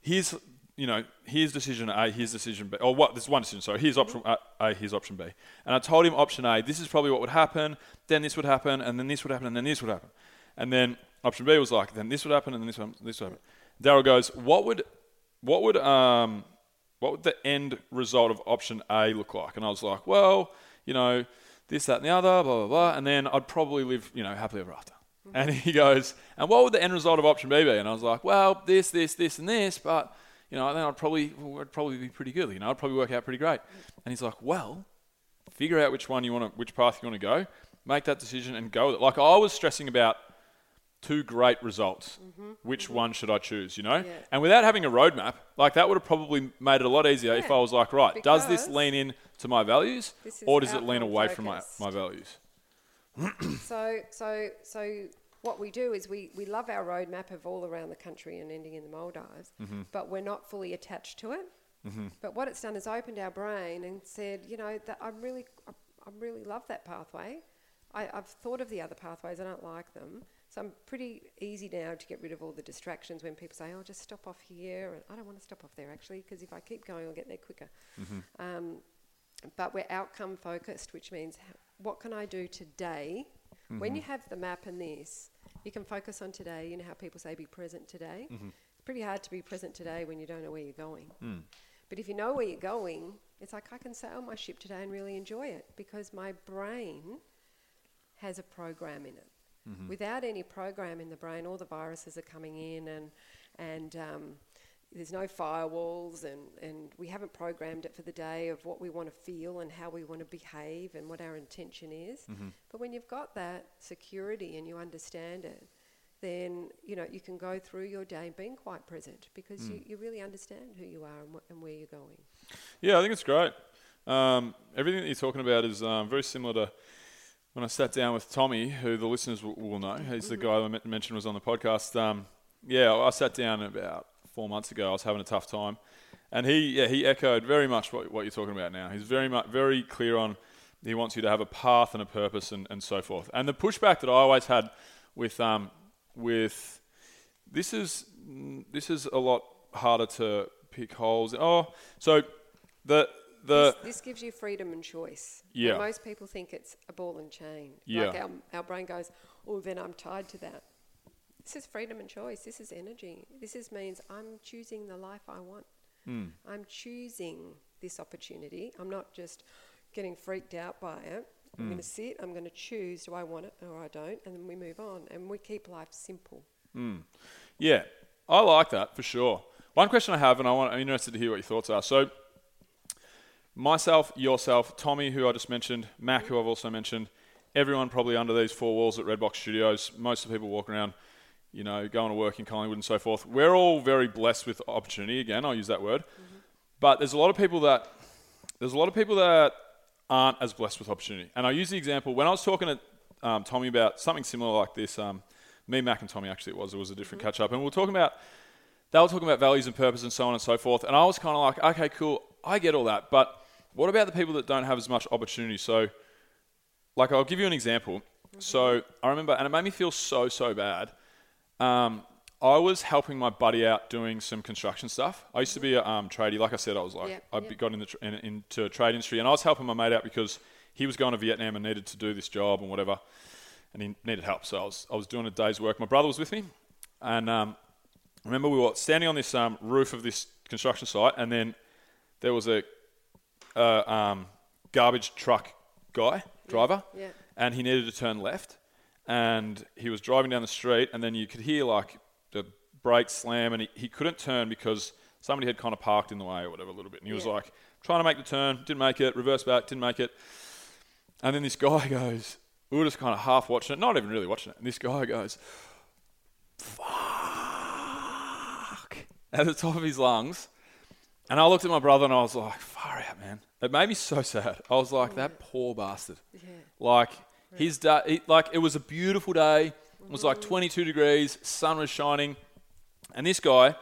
here's, you know, here's decision A, here's decision B. Or what, there's one decision, So Here's option A, A, here's option B. And I told him option A, this is probably what would happen, then this would happen, and then this would happen, and then this would happen. And then option B was like, then this would happen, and then this would, this would happen. Daryl goes, what would what would um, what would the end result of option A look like? And I was like, well, you know, this, that, and the other, blah, blah, blah. And then I'd probably live, you know, happily ever after. And he goes, and what would the end result of option B be? And I was like, well, this, this, this, and this, but, you know, then I'd probably, I'd probably be pretty good. You know, I'd probably work out pretty great. And he's like, well, figure out which one you want to, which path you want to go, make that decision and go with it. Like I was stressing about two great results. Which one should I choose? You know, Mm-hmm. Yeah. and without having a roadmap, like that would have probably made it a lot easier if I was like, right, does this lean in to my values, or does it lean away from my, my values? So, so, so what we do is we, we love our roadmap of all around the country and ending in the Maldives, Mm-hmm. but we're not fully attached to it. But what it's done is opened our brain and said, you know, that I really, I, I really love that pathway. I, I've thought of the other pathways. I don't like them. So I'm pretty easy now to get rid of all the distractions when people say, "Oh, just stop off here." And I don't want to stop off there actually, because if I keep going, I'll get there quicker. Um, but we're outcome focused, which means what can I do today? When you have the map and this, you can focus on today. You know how people say be present today? Mm-hmm. It's pretty hard to be present today when you don't know where you're going. Hmm. But if you know where you're going, it's like I can sail my ship today and really enjoy it because my brain has a program in it. Mm-hmm. Without any program in the brain, all the viruses are coming in, and and um, there's no firewalls, and, and we haven't programmed it for the day of what we want to feel and how we want to behave and what our intention is. But when you've got that security and you understand it, then you know you can go through your day being quite present because you, you really understand who you are and, wh- and where you're going. Yeah, I think it's great. Um, everything that you're talking about is um, very similar to when I sat down with Tommy, who the listeners will, will know. He's the guy I mentioned was on the podcast. Um, yeah, I sat down about four months ago. I was having a tough time, and he yeah he echoed very much what, what you're talking about now. He's very much very clear on he wants you to have a path and a purpose and, and so forth. And the pushback that I always had with um, with this is this is a lot harder to pick holes. Oh, so the the this, this gives you freedom and choice. Yeah. And most people think it's a ball and chain. Like Yeah. our, our brain goes, oh, then I'm tied to that. This is freedom and choice. This is energy. This is means I'm choosing the life I want. Hmm. I'm choosing this opportunity. I'm not just getting freaked out by it. I'm Hmm. going to sit. I'm going to choose. Do I want it or I don't? And then we move on. And we keep life simple. Yeah, I like that for sure. One question I have, and I want, I'm interested to hear what your thoughts are. So, myself, yourself, Tommy, who I just mentioned, Mac, who I've also mentioned, everyone probably under these four walls at Redbox Studios. Most of the people walk around, you know, going to work in Collingwood and so forth. We're all very blessed with opportunity. Again, I'll use that word. But there's a lot of people that there's a lot of people that aren't as blessed with opportunity. And I use the example when I was talking to um, Tommy about something similar like this. Um, me, Mac, and Tommy actually it was. It was a different catch up, and we were talking about they were talking about values and purpose and so on and so forth. And I was kind of like, okay, cool, I get all that, but what about the people that don't have as much opportunity? So, like, I'll give you an example. So I remember, and it made me feel so so bad. Um, I was helping my buddy out doing some construction stuff. I used to be a um, tradie. Like I said, I was like, Yep, I yep. got in the tr- in, into a trade industry, and I was helping my mate out because he was going to Vietnam and needed to do this job and whatever, and he needed help. So I was I was doing a day's work. My brother was with me, and um, remember we were standing on this um, roof of this construction site, and then there was a, a um, garbage truck guy driver, yeah. and he needed to turn left, and he was driving down the street, and then you could hear like the brake slam, and he, he couldn't turn because somebody had kind of parked in the way or whatever a little bit, and he was Yeah. like trying to make the turn, didn't make it, reverse back, didn't make it, and then this guy (laughs) goes, we were just kind of half watching it, not even really watching it, and this guy goes, fuck, (laughs) at the top of his lungs. And I looked at my brother and I was like, far out, man. It made me so (laughs) sad. I was like, oh, that poor bastard. Like, his day, it, like, it was a beautiful day. It was like 22 degrees, sun was shining. And this guy,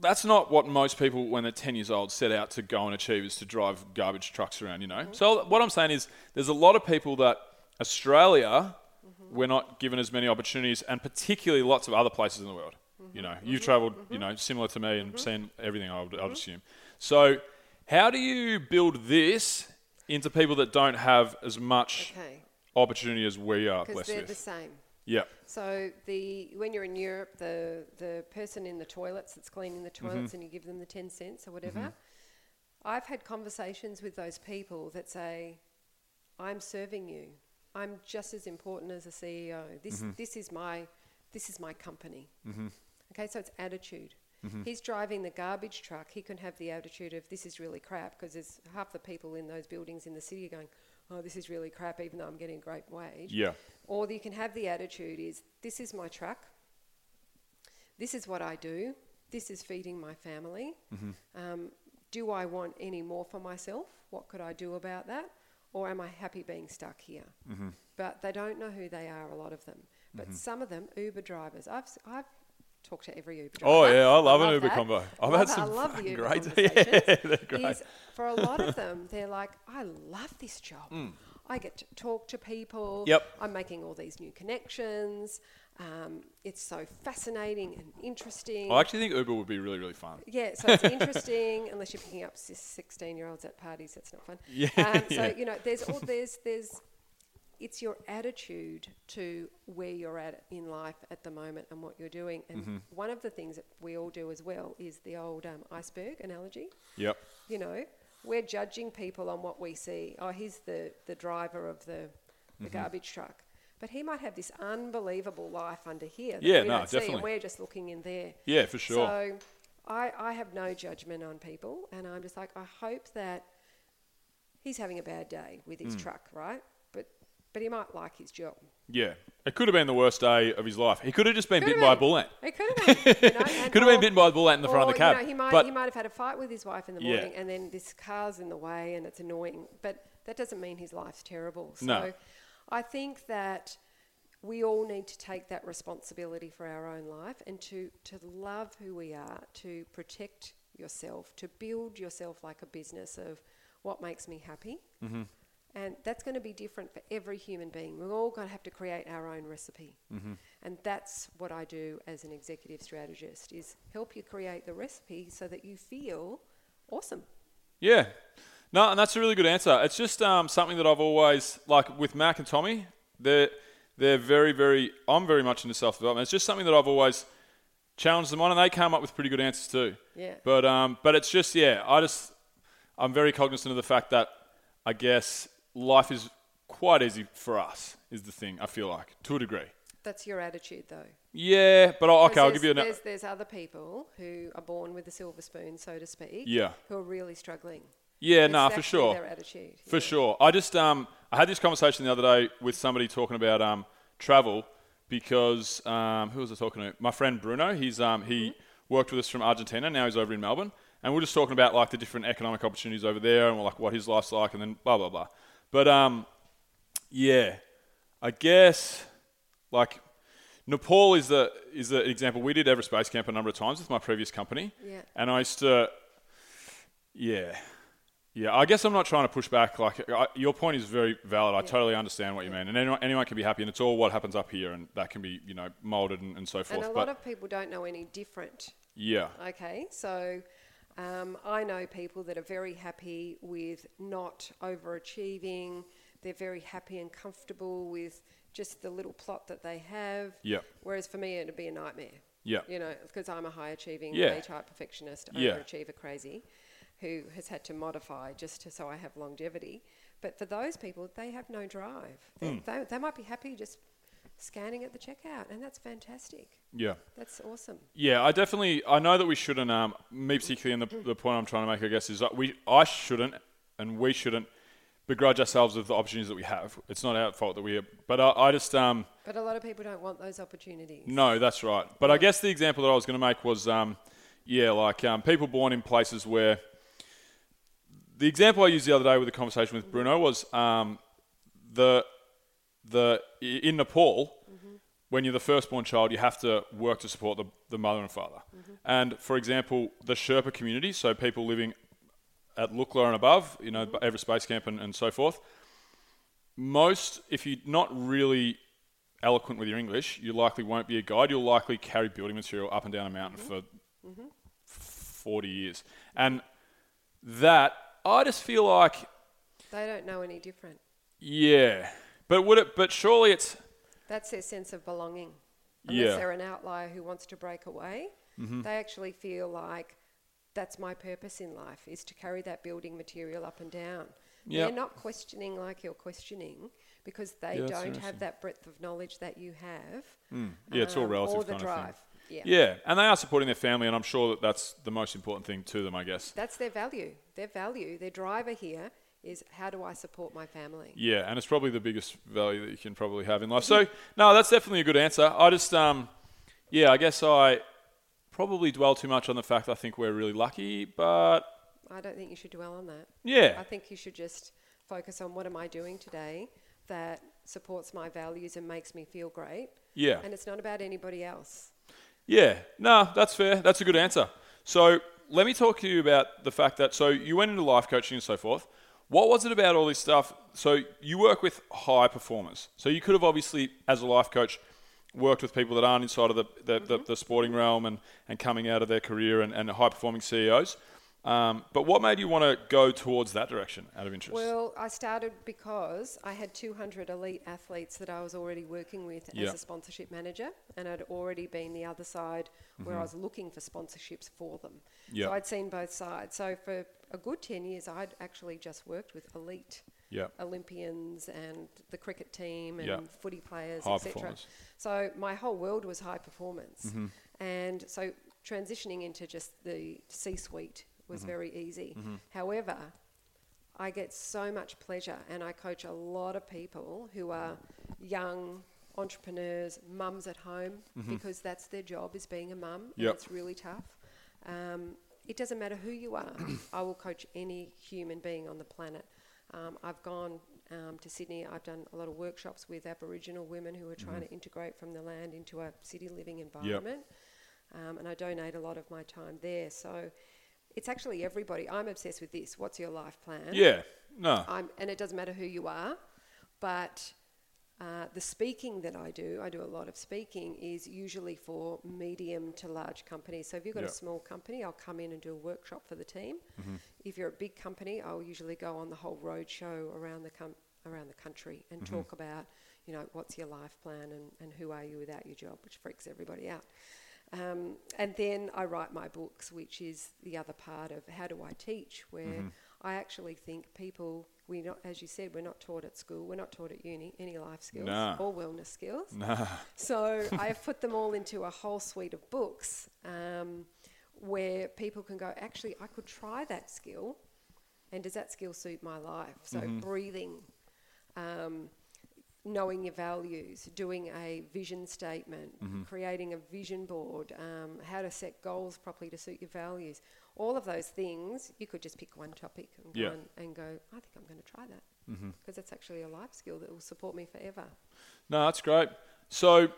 that's not what most people, when they're 10 years old, set out to go and achieve is to drive garbage trucks around, you know? Mm-hmm. So, what I'm saying is, there's a lot of people that Australia, mm-hmm. we're not given as many opportunities, and particularly lots of other places in the world. You know, mm-hmm. you've traveled, you know, similar to me and seen everything, I would, I would assume. So, how do you build this into people that don't have as much Okay. opportunity as we are Because they're with? the same. Yeah. So the when you're in Europe, the the person in the toilets that's cleaning the Mm-hmm. toilets, and you give them the ten cents or whatever. I've had conversations with those people that say, "I'm serving you. I'm just as important as a CEO. This Mm-hmm. this is my this is my company." Mm-hmm. Okay, so it's attitude. Mm-hmm. He's driving the garbage truck. He can have the attitude of this is really crap because there's half the people in those buildings in the city are going, "Oh, this is really crap," even though I'm getting a great wage. Yeah. Or you can have the attitude is this is my truck. This is what I do. This is feeding my family. Mm-hmm. Um, do I want any more for myself? What could I do about that? Or am I happy being stuck here? Mm-hmm. But they don't know who they are, a lot of them. But some of them, Uber drivers, I've, I've talked to every Uber driver. Oh, yeah, I love an Uber that. convo. I've Love had it. I some love the Uber great-. (laughs) Yeah, they're great. is for a lot of them, they're like, I love this job. I get to talk to people. Mm. Yep. I'm making all these new connections. Um, it's so fascinating and interesting. I actually think Uber would be really, really fun. yeah, so it's interesting (laughs) unless you're picking up sixteen-year-olds at parties. That's not fun. Yeah, Um, so yeah. you know, there's all there's there's it's your attitude to where you're at in life at the moment and what you're doing. And Mm-hmm. one of the things that we all do as well is the old um, iceberg analogy Yep. you know, we're judging people on what we see. Oh, he's the, the driver of the, the Mm-hmm. garbage truck. But he might have this unbelievable life under here. Yeah, no, don't see, definitely. and we're just looking in there. Yeah, for sure. So I, I have no judgment on people, and I'm just like, I hope that he's having a bad day with Mm. his truck, right? But he might like his job. Yeah. It could have been the worst day of his life. He could have just been Could bitten by a bull ant. He could have been. You know, (laughs) Could have been bitten by a bull ant in the front of the cab. You know, he might but he might have had a fight with his wife in the Yeah. morning, and then this car's in the way, and it's annoying. But that doesn't mean his life's terrible. So No. I think that we all need to take that responsibility for our own life and to to love who we are, to protect yourself, to build yourself like a business of what makes me happy. Mm-hmm. And that's going to be different for every human being. We're all going to have to create our own recipe. Mm-hmm. And that's what I do as an executive strategist is help you create the recipe so that you feel awesome. Yeah. No, and that's a really good answer. It's just um, something that I've always like with Mac and Tommy. They're they're very very. I'm very much into self development. It's just something that I've always challenged them on, and they came up with pretty good answers too. Yeah. But um, but it's just yeah. I just I'm very cognizant of the fact that I guess life is quite easy for us. Is the thing I feel like to a degree. That's your attitude though. Yeah, but I'll, okay, I'll give you an. there's, there's, other people who are born with a silver spoon, so to speak, Yeah. who are really struggling. Yeah, no, for actually sure. Their attitude. For yeah. sure. I just um I had this conversation the other day with somebody talking about um travel because um who was I talking to? My friend Bruno. He's um he worked with us from Argentina. Now he's over in Melbourne, and we're just talking about like the different economic opportunities over there and like what his life's like, and then blah blah blah. But um yeah, I guess like Nepal is the is the example. We did Everest Base Camp a number of times with my previous company, Yeah. and I used to yeah. Yeah, I guess I'm not trying to push back. Like I, your point is very valid. I totally understand what you mean, and anyone, anyone can be happy, and it's all what happens up here, and that can be you know molded and, and so And forth. a but lot of people don't know any different yeah, Okay, so um, I know people that are very happy with not overachieving. They're very happy and comfortable with just the little plot that they have. Yeah. Whereas for me, it'd be a nightmare. Yeah. You know, because I'm a high achieving, Yeah. A type perfectionist, Yeah. overachiever crazy, who has had to modify just to, so I have longevity. But for those people, they have no drive. They, Hmm. they, they might be happy just scanning at the checkout, and that's fantastic. yeah, That's awesome. yeah. I definitely. I know that we shouldn't. Um, me particularly, and the, the point I'm trying to make, I guess, is that we. I shouldn't, and we shouldn't begrudge ourselves of the opportunities that we have. It's not our fault that we. Are, but I, I just um. But a lot of people don't want those opportunities. No, that's right. But I guess the example that I was going to make was, um, yeah, like um, people born in places where. The example I used the other day with the conversation with Bruno was um, the the in Nepal. When you're the firstborn child, you have to work to support the, the mother and father. And for example, the Sherpa community, so people living at Lukla and above, you know, Everest Base Camp and, and so forth, most, if you're not really eloquent with your English, you likely won't be a guide. You'll likely carry building material up and down a mountain for 40 years. And that, I just feel like, They don't know any different. yeah. But would it, but surely it's, That's their sense of belonging. Unless Yeah. they're an outlier who wants to break away, Mm-hmm. they actually feel like that's my purpose in life is to carry that building material up and down. Yep. They're not questioning like you're questioning because they Yeah, don't have that breadth of knowledge that you have. Yeah, it's all um, relative Or the kind of thing. drive. Yeah. Yeah, and they are supporting their family, and I'm sure that that's the most important thing to them, I guess. That's their value. Their value, their driver here is how do I support my family? Yeah, and it's probably the biggest value that you can probably have in life. So, no, that's definitely a good answer. I just, um, yeah, I guess I probably dwell too much on the fact I think we're really lucky, but I don't think you should dwell on that. yeah, I think you should just focus on what am I doing today that supports my values and makes me feel great. yeah, And it's not about anybody else. yeah. No, that's fair. That's a good answer. So, let me talk to you about the fact that so you went into life coaching and so forth. What was it about all this stuff? So you work with high performers. So you could have obviously, as a life coach, worked with people that aren't inside of the, the, the, the sporting realm and, and coming out of their career and, and high performing CEOs. Um, but what made you want to go towards that direction out of interest? Well, I started because I had 200 elite athletes that I was already working with Yeah. as a sponsorship manager, and I'd already been the other side where I was looking for sponsorships for them. Mm-hmm. Yeah. So I'd seen both sides. So for a good 10 years, I'd actually just worked with elite yeah. Olympians and the cricket team and Yeah. footy players, etc. So my whole world was high performance, Mm-hmm. and so transitioning into just the C-suite was Mm-hmm. very easy. However, I get so much pleasure, and I coach a lot of people who are young entrepreneurs, mums at home, because that's their job is being a mum, and Mm-hmm. Yep. it's really tough. Um, it doesn't matter who you are. I will coach any human being on the planet. Um, I've gone um, to Sydney. I've done a lot of workshops with Aboriginal women who are trying to integrate from the land into a city living environment, um, and I donate a lot of my time there. So it's actually everybody. I'm obsessed with this. What's your life plan? Yeah. No. I'm, and it doesn't matter who you are, but uh, the speaking that I do, I do a lot of speaking, is usually for medium to large companies. So if you've got Yeah. a small company, I'll come in and do a workshop for the team. Mm-hmm. If you're a big company, I'll usually go on the whole road show around the com- around the country and Mm-hmm. talk about, you know, what's your life plan and, and who are you without your job, which freaks everybody out. Um, and then I write my books, which is the other part of how do I teach, where Mm-hmm. I actually think people, we not, as you said, we're not taught at school, we're not taught at uni any life skills Nah. or wellness skills. Nah. (laughs) So I've put them all into a whole suite of books um, where people can go, actually, I could try that skill, and does that skill suit my life? So breathing, um, knowing your values, doing a vision statement, creating a vision board, um, how to set goals properly to suit your values. All of those things, you could just pick one topic and go, Yeah. and, and go I think I'm going to try that. Because that's actually a life skill that will support me forever. No, that's great. So,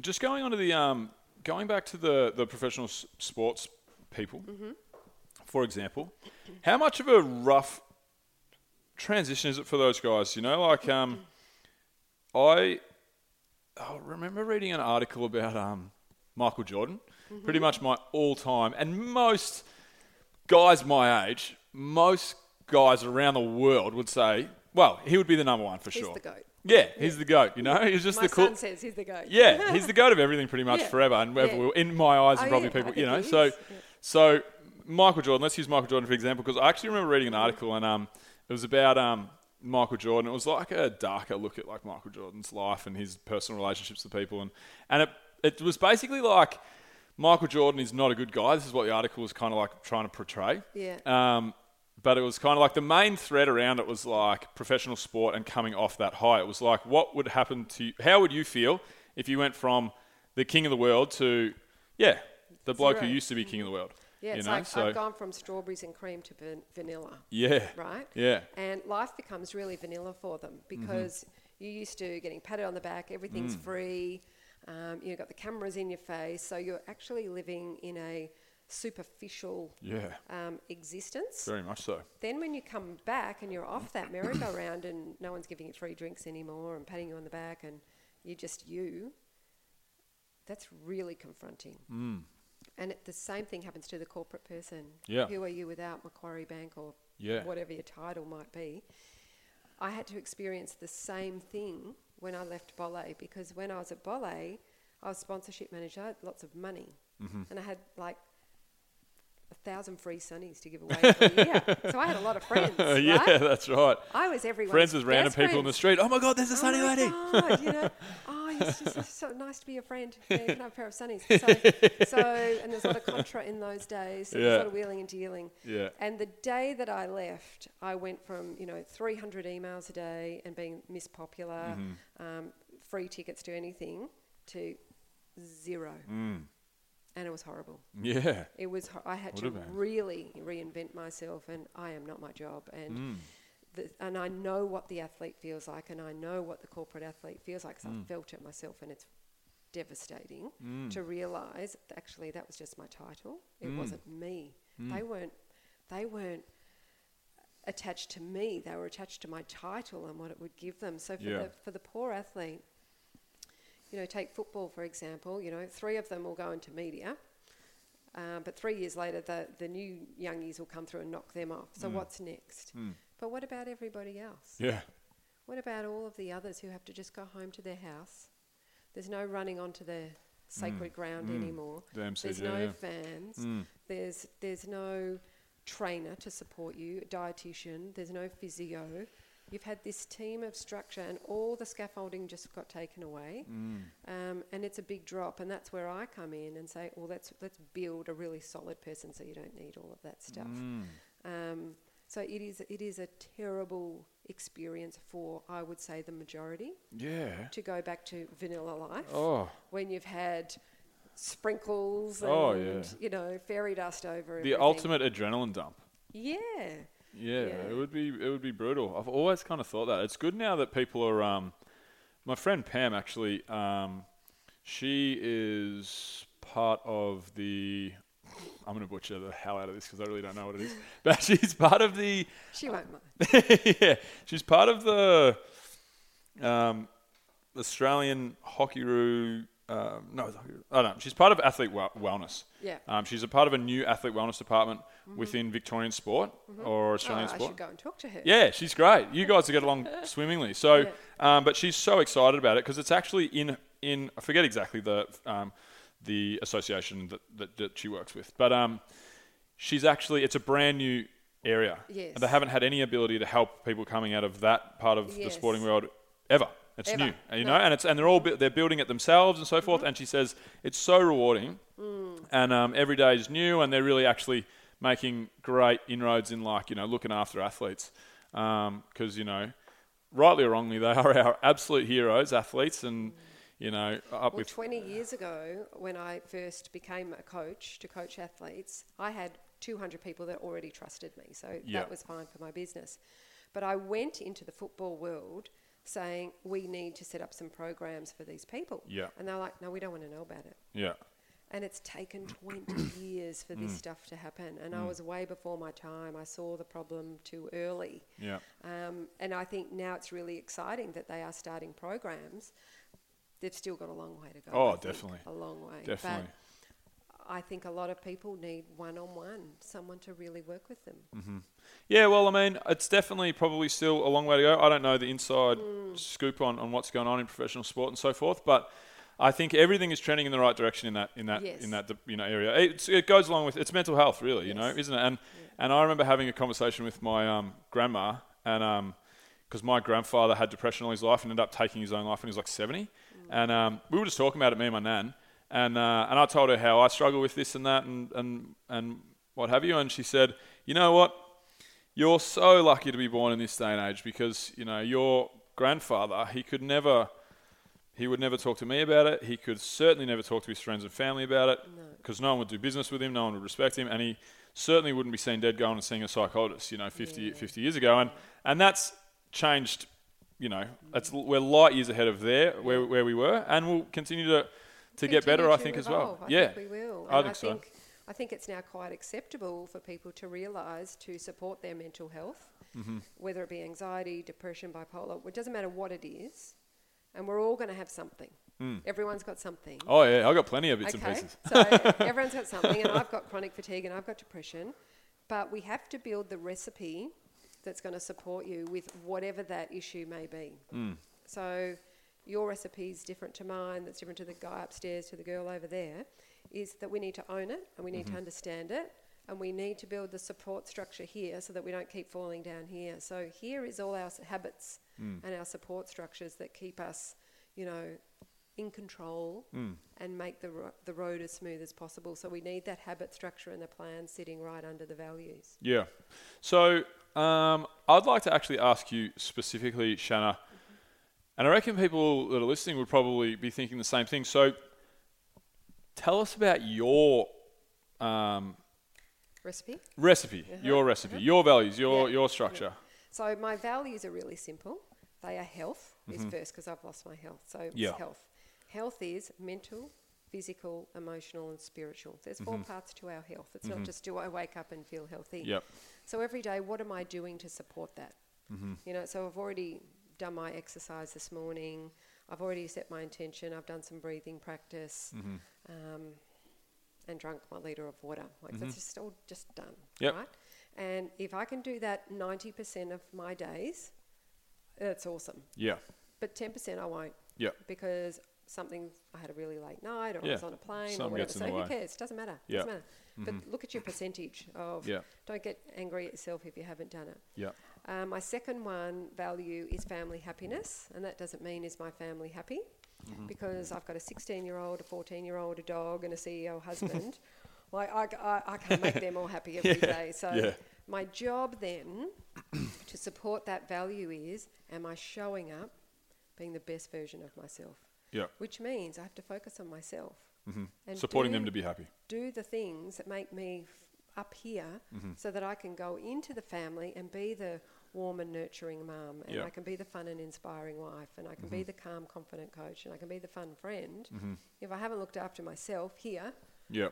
just going on to the um, going back to the the professional s- sports people, for example, how much of a rough transition is it for those guys? You know, like um, (clears throat) I I remember reading an article about um, Michael Jordan, pretty much my all time, and most guys my age, most guys around the world would say, well, he would be the number one for He's sure. the GOAT. Yeah, he's the goat. You know, he's just My the cool. son says he's the goat. Yeah, (laughs) he's the goat of everything pretty much Yeah. forever, and Yeah. In my eyes, Oh, and probably yeah, people, you know. So. Yeah. so Michael Jordan. Let's use Michael Jordan for example, because I actually remember reading an article, and um, it was about um Michael Jordan. It was like a darker look at like Michael Jordan's life and his personal relationships with people, and and it it was basically like Michael Jordan is not a good guy. This is what the article was kind of like trying to portray. Yeah. Um, but it was kind of like the main thread around it was like professional sport and coming off that high. It was like, what would happen to you? How would you feel if you went from the king of the world to, yeah, the bloke who used to be king of the world? Yeah, you it's know? like so, I've gone from strawberries and cream to van- vanilla, yeah. right? Yeah. And life becomes really vanilla for them because you're used to getting patted on the back, everything's free, um, you've got the cameras in your face, so you're actually living in a superficial Yeah. um, existence. Very much so. Then when you come back and you're off that merry-go-round (coughs) and no one's giving you free drinks anymore and patting you on the back and you're just you, that's really confronting. Mm. And it, the same thing happens to the corporate person. Yeah. Who are you without Macquarie Bank or Yeah. whatever your title might be? I had to experience the same thing when I left Bolle because when I was at Bolle, I was sponsorship manager, I had lots of money, Mm-hmm. and I had like a thousand free sunnies to give away for a year. (laughs) So I had a lot of friends. (laughs) yeah, right? that's right. I was everyone's Friends with random people in the street. Oh my God, there's a Oh sunny lady. God, you know, (laughs) oh, it's just it's so nice to be a friend. (laughs) Yeah, you can have a pair of sunnies. So, so and there's a lot of contra in those days. So There's Yeah. a lot of wheeling and dealing. Yeah. And the day that I left, I went from you know 300 emails a day and being Miss Popular, Mm-hmm. um, free tickets to anything, to zero. Mm. And it was horrible. Yeah. It was. ho- I had Would to really reinvent myself, and I am not my job. And Mm. The, and I know what the athlete feels like, and I know what the corporate athlete feels like. Because Mm. I felt it myself, and it's devastating to realise that actually that was just my title. It Mm. wasn't me. They weren't. They weren't attached to me. They were attached to my title and what it would give them. So for Yeah. the for the poor athlete, you know, take football for example. You know, three of them will go into media. Um, but three years later, the, the new youngies will come through and knock them off. So what's next? But what about everybody else? Yeah. What about all of the others who have to just go home to their house? There's no running onto the sacred ground anymore. The There's no yeah. fans. There's there's no trainer to support you, a dietitian. There's no physio. You've had this team of structure, and all the scaffolding just got taken away, um, and it's a big drop. And that's where I come in and say, "Well, let's let's build a really solid person, so you don't need all of that stuff." Um, so it is it is a terrible experience for I would say the majority Yeah. to go back to vanilla life Oh, when you've had sprinkles and Oh, yeah. you know fairy dust over the everything. ultimate adrenaline dump. Yeah. Yeah, Yeah. it would be it would be brutal. I've always kind of thought that. It's good now that people are. Um, my friend Pam actually, um, she is part of the. I'm going to butcher the hell out of this because I really don't know what it is. (laughs) But she's part of the. She won't mind. (laughs) yeah, she's part of the um, Australian Hockey-Roo. Um, no. I don't know. She's part of Athlete well- Wellness. Yeah. Um, she's a part of a new athlete wellness department within Victorian sport or Oh, Australian I sport. should go and talk to her. Yeah, she's great. You guys are get along (laughs) swimmingly. So, Yeah. um, but she's so excited about it because it's actually in in I forget exactly the um, the association that, that, that she works with, but um, she's actually it's a brand new area. Yes. And they haven't had any ability to help people coming out of that part of the sporting world ever. It's Ever. new, and, you No. Mm-hmm. know, and it's and they're all they're building it themselves and so forth. And she says it's so rewarding, Mm. and um, every day is new, and they're really actually making great inroads in like you know looking after athletes, because you know, rightly or wrongly, they are our (laughs) absolute heroes, athletes, and you know up Well, with 20 years ago, when I first became a coach to coach athletes, I had 200 people that already trusted me. So Yeah. that was fine for my business. But I went into the football world saying, we need to set up some programs for these people. Yeah. And they're like, no, we don't want to know about it. yeah. And it's taken (clears throat) 20 years for this stuff to happen. And I was way before my time. I saw the problem too early. Yeah. Um, and I think now it's really exciting that they are starting programs. They've still got a long way to go. Oh, I think, definitely. A long way. Definitely. But I think a lot of people need one on one, someone to really work with them. Mm. Yeah, well, I mean, it's definitely probably still a long way to go. I don't know the inside Mm. scoop on, on what's going on in professional sport and so forth, but I think everything is trending in the right direction in that in that Yes. in that you know area. It's, it goes along with it's mental health, really, you know, isn't it? And and I remember having a conversation with my um, grandma, and um, because my grandfather had depression all his life and ended up taking his own life when he was like seventy, and um, we were just talking about it, me and my nan, and uh, and I told her how I struggle with this and that and and and what have you, and she said, you know what? You're so lucky to be born in this day and age because you know your grandfather he could never he would never talk to me about it. He could certainly never talk to his friends and family about it because no. one would do business with him no one would respect him and he certainly wouldn't be seen dead going and seeing a psychologist you know 50, 50 years ago. And and that's changed you know that's we're light years ahead of there where, where we were and we'll continue to to get better Continue i to think as well I yeah think we will. I And think so. think, I think it's now quite acceptable for people to realise to support their mental health, Mm-hmm. whether it be anxiety, depression, bipolar. It doesn't matter what it is, and we're all going to have something. Everyone's got something. oh yeah I've got plenty of bits and pieces so (laughs) everyone's got something, and I've got chronic fatigue, and I've got depression, but we have to build the recipe that's going to support you with whatever that issue may be. Mm. So, your recipe is different to mine, that's different to the guy upstairs, to the girl over there, is that we need to own it and we need to mm-hmm. understand it and we need to build the support structure here so that we don't keep falling down here. So here is all our habits mm. and our support structures that keep us, you know, in control mm. and make the ro- the road as smooth as possible. So we need that habit structure and the plan sitting right under the values. Yeah. So um, I'd like to actually ask you specifically, Shannah, and I reckon people that are listening would probably be thinking the same thing. So tell us about your um, Recipe. recipe, your recipe, your values, your Uh-huh. Yeah, your structure. So my values are really simple. They are health is first because I've lost my health. So it's Mm-hmm. Yeah. health. Health is mental, physical, emotional, and spiritual. There's four parts to our health. It's not just do I wake up and feel healthy. Mm-hmm. Yep. So every day, what am I doing to support that? Mm-hmm. You know, so I've already done my exercise this morning. I've already set my intention. I've done some breathing practice, Mm-hmm. um, and drunk my liter of water. Like that's just all just done, Mm-hmm. Yep. right? And if I can do that ninety percent of my days, that's awesome. Yeah. But ten percent I won't Yeah. because something I had a really late night or I was on a plane Something or whatever. so who way. cares? Doesn't matter. Yeah. Doesn't matter. But look at your percentage of. Yeah. Don't get angry at yourself if you haven't done it. Yeah. Um, my second one value is family happiness, and that doesn't mean is my family happy, Mm-hmm. because I've got a 16-year-old, a 14-year-old, a dog, and a CEO husband. (laughs) like I, I, I can't make them all happy (laughs) every day. So yeah. my job then to support that value is: Am I showing up, being the best version of myself? Yeah. Which means I have to focus on myself and Supporting them to be happy. do the things that make me f- up here Mm-hmm. so that I can go into the family and be the warm and nurturing mum and Yeah. Mm-hmm. I can be the fun and inspiring wife and I can be the calm confident coach and I can be the fun friend if I haven't looked after myself here Yeah.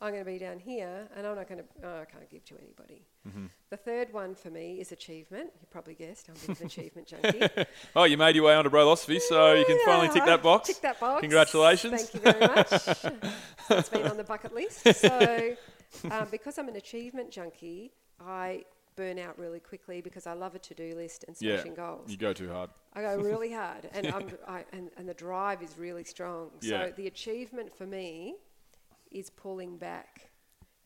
I'm going to be down here and I'm not going to oh, I can't give to anybody Mm-hmm. the third one for me is achievement you probably guessed I'm a bit of an achievement (laughs) junkie Oh, you made your way onto Brotherosophy, so you can finally tick that box. Tick that box. Congratulations. Thank you very much. (laughs) it's been on the bucket list. So, (laughs) um, because I'm an achievement junkie, I burn out really quickly because I love a to-do list and Yeah. smashing goals. You go too hard. I go really hard, and I'm, I, and, and the drive is really strong. Yeah. So the achievement for me is pulling back.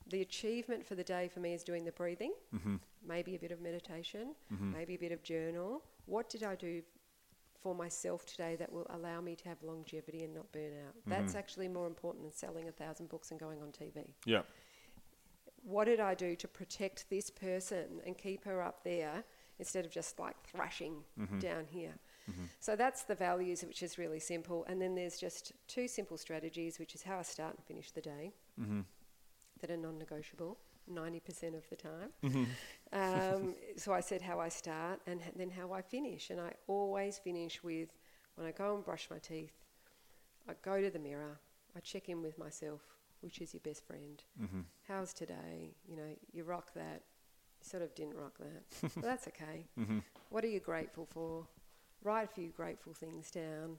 The achievement for the day for me is doing the breathing, Mm-hmm. maybe a bit of meditation, maybe a bit of journal. What did I do for myself today that will allow me to have longevity and not burn out? Mm-hmm. That's actually more important than selling a thousand books and going on TV Yeah. what did I do to protect this person and keep her up there instead of just like thrashing down here? Mm-hmm. So that's the values, which is really simple. And then there's just two simple strategies, which is how I start and finish the day, mm-hmm. that are non negotiable 90% of the time. Mm-hmm. (laughs) Um, so I said how I start and then how I finish. And I always finish with when I go and brush my teeth, I go to the mirror, I check in with myself, which is your best friend. How's today? You know, you rock that. You sort of didn't rock that. (laughs) but that's okay. What are you grateful for? Write a few grateful things down.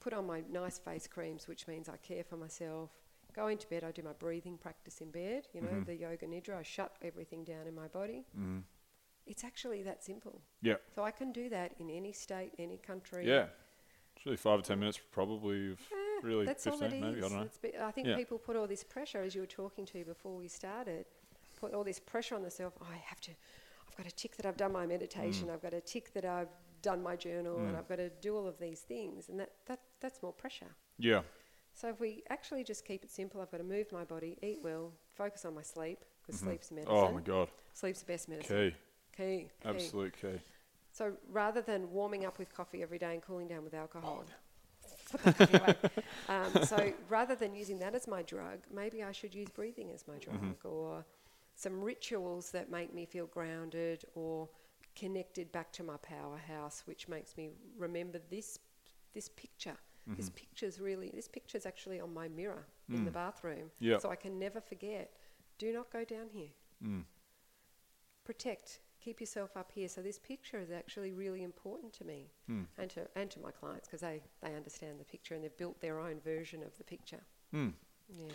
Put on my nice face creams, which means I care for myself. Go into bed. I do my breathing practice in bed. You know, the yoga nidra. I shut everything down in my body. It's actually that simple. Yeah. So I can do that in any state, any country. Yeah. It's really five or ten minutes, probably. Eh, really that's 15, all it maybe. I don't know. It's be- I think Yeah. people put all this pressure, as you were talking to before we started, put all this pressure on themselves. Oh, I have to, I've got to tick that I've done my meditation. Mm. I've got to tick that I've done my journal, and I've got to do all of these things, and that, that that's more pressure. Yeah. So if we actually just keep it simple, I've got to move my body, eat well, focus on my sleep because sleep's medicine. Oh my god. Sleep's the best medicine. Key. Key. key. Absolute key. So rather than warming up with coffee every day and cooling down with alcohol, Oh, put that coffee away. (laughs) Um, so rather than using that as my drug, maybe I should use breathing as my drug Mm-hmm. or some rituals that make me feel grounded or connected back to my powerhouse, which makes me remember this this picture. This Mm-hmm. picture's really this picture's actually on my mirror in the bathroom. Mm. Yep. So I can never forget. Do not go down here Mm. protect, keep yourself up here. So this picture is actually really important to me Hmm. and to and to my clients because they they understand the picture and they've built their own version of the picture. Mm. Yeah,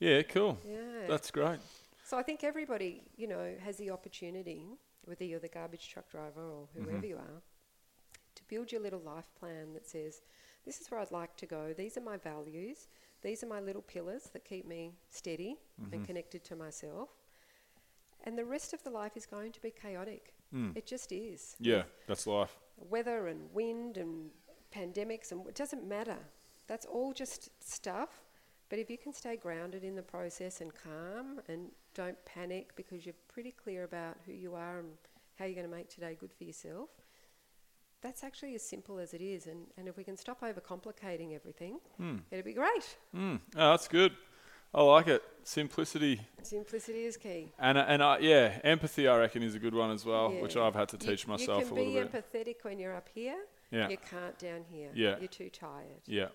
Yeah. Cool. yeah. That's great. so I think everybody, you know, has the opportunity, whether you're the garbage truck driver or whoever Mm-hmm. you are, to build your little life plan that says, this is where I'd like to go. These are my values. These are my little pillars that keep me steady Mm-hmm. and connected to myself. And the rest of the life is going to be chaotic. It just is. Mm. Yeah, that's life. Weather and wind and pandemics and it doesn't matter. That's all just stuff. But if you can stay grounded in the process and calm and don't panic because you're pretty clear about who you are and how you're going to make today good for yourself, that's actually as simple as it is. And, and if we can stop overcomplicating everything, it'd be great. Mm. Oh, that's good. I like it. Simplicity. Simplicity is key. And, and uh, yeah, empathy, I reckon, is a good one as well, Yeah. which I've had to You- teach myself You a can little be bit. empathetic when you're up here. Yeah. You can't down here. Yeah. You're too tired. Yeah,